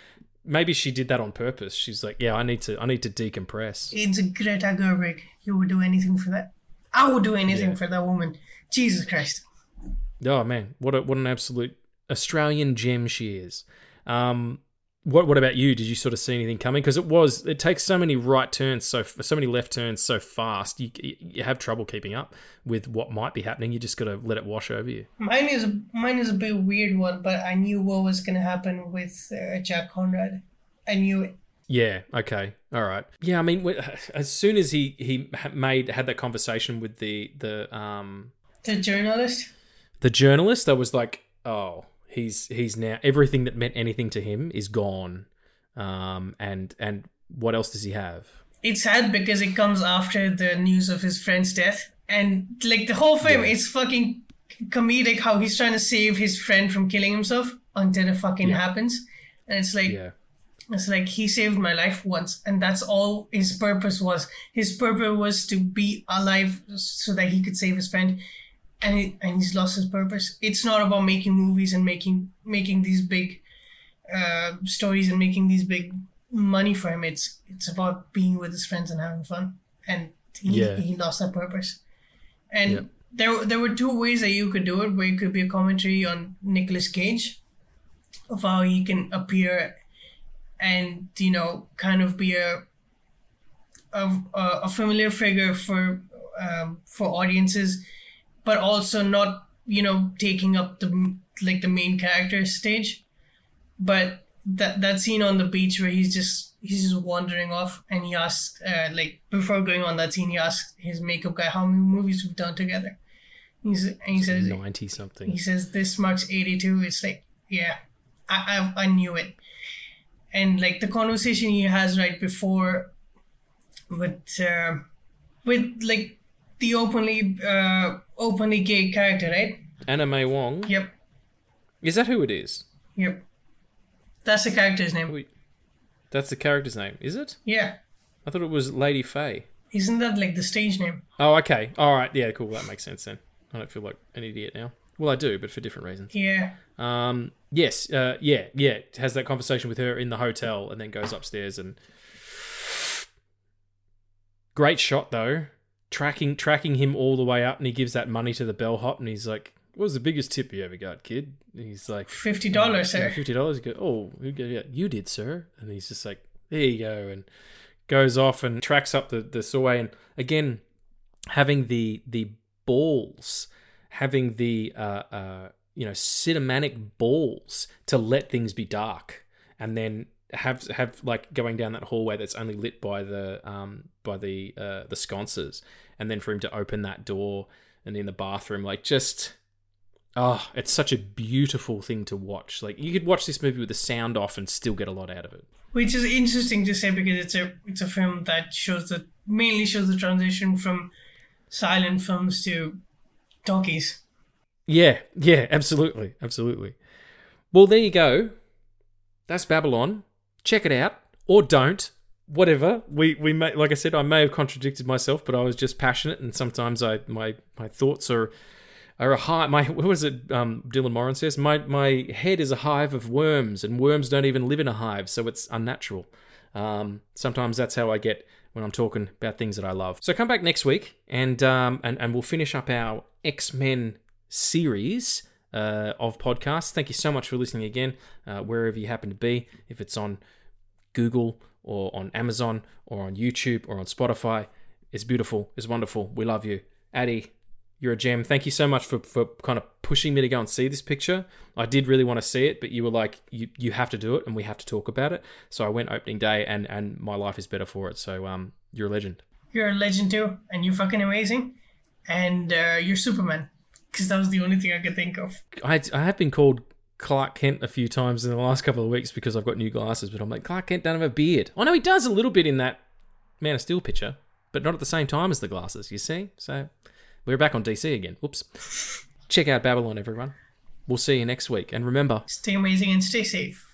Maybe she did that on purpose. She's like, yeah, I need to, I need to decompress. It's a Greta Gerwig. You would do anything for that. I would do anything Yeah. for that woman. Jesus Christ. Oh man, what a what an absolute Australian gem she is. Um, what what about you? Did you sort of see anything coming? Because it was it takes so many right turns, so so many left turns so fast. You you have trouble keeping up with what might be happening. You just got to let it wash over you. Mine is mine is a bit weird one, but I knew what was gonna happen with uh, Jack Conrad. I knew it. Yeah. Okay. All right. Yeah. I mean, as soon as he he made had that conversation with the the um The journalist. the journalist, I was like, oh, he's he's now everything that meant anything to him is gone. Um, and and what else does he have? It's sad because it comes after the news of his friend's death, and like the whole film, Yeah. it's fucking comedic how he's trying to save his friend from killing himself until it fucking Yeah. happens, and it's like Yeah. It's like he saved my life once, and that's all his purpose was. His purpose was to be alive so that he could save his friend, and it, and he's lost his purpose. It's not about making movies and making making these big uh, stories and making these big money for him. It's it's about being with his friends and having fun, and he Yeah. he lost that purpose. And Yep. there there were two ways that you could do it. Where it could be a commentary on Nicolas Cage of how he can appear and you know kind of be a a, a familiar figure for um, for audiences but also not you know taking up the like the main character stage. But that that scene on the beach where he's just he's just wandering off and he asks uh, like before going on that scene he asks his makeup guy how many movies we've done together? He's and he says Ninety something. he says this marks 82 it's like yeah I, I i knew it. And like the conversation he has right before with uh, with like the openly uh openly gay character right Anna May Wong. yep Is that who it is? yep that's the character's name That's the character's name, is it? yeah I thought it was Lady Fay. isn't that like the stage name Oh, okay. All right. Yeah, cool. That makes sense then. I don't feel like an idiot now. Well, I do, but for different reasons. yeah Um, yes, uh, yeah, yeah. Has that conversation with her in the hotel, and then goes upstairs and great shot though, tracking tracking him all the way up, and he gives that money to the bellhop, and he's like, "What was the biggest tip you ever got, kid?" And he's like, fifty dollars, sir. Fifty dollars. Go. Oh, who gave you? You did, sir. And he's just like, there you go, and goes off and tracks up the the Sorbet. And again, having the the balls, having the uh, uh, you know cinematic balls to let things be dark, and then have have like going down that hallway that's only lit by the um by the uh the sconces, and then for him to open that door and in the bathroom, like just Oh, it's such a beautiful thing to watch. Like you could watch this movie with the sound off and still get a lot out of it. which is interesting to say because it's a it's a film that shows the mainly shows the transition from silent films to talkies. Yeah, yeah, absolutely, absolutely. Well, there you go. That's Babylon. Check it out or don't. Whatever. We we may like I said, I may have contradicted myself, but I was just passionate, and sometimes I my my thoughts are are a hive. My what was it? Um, Dylan Moran says my my head is a hive of worms, and worms don't even live in a hive, so it's unnatural. Um, sometimes that's how I get when I'm talking about things that I love. So come back next week, and um, and and we'll finish up our X Men series uh, of podcasts. Thank you so much for listening again, uh, wherever you happen to be. If it's on Google or on Amazon or on YouTube or on Spotify, it's beautiful. It's wonderful. We love you, Aady. You're a gem. Thank you so much for, for kind of pushing me to go and see this picture. I did really want to see it, but you were like, you, you have to do it and we have to talk about it. So I went opening day and, and my life is better for it. So um, you're a legend. You're a legend too, and you're fucking amazing, and uh, you're Superman. Because that was the only thing I could think of. I, I have been called Clark Kent a few times in the last couple of weeks because I've got new glasses, but I'm like, Clark Kent doesn't have a beard. Oh, I know he does a little bit in that Man of Steel picture, but not at the same time as the glasses, you see? So we're back on DC again. Whoops. Check out Babylon, everyone. We'll see you next week. And remember, Stay amazing and stay safe.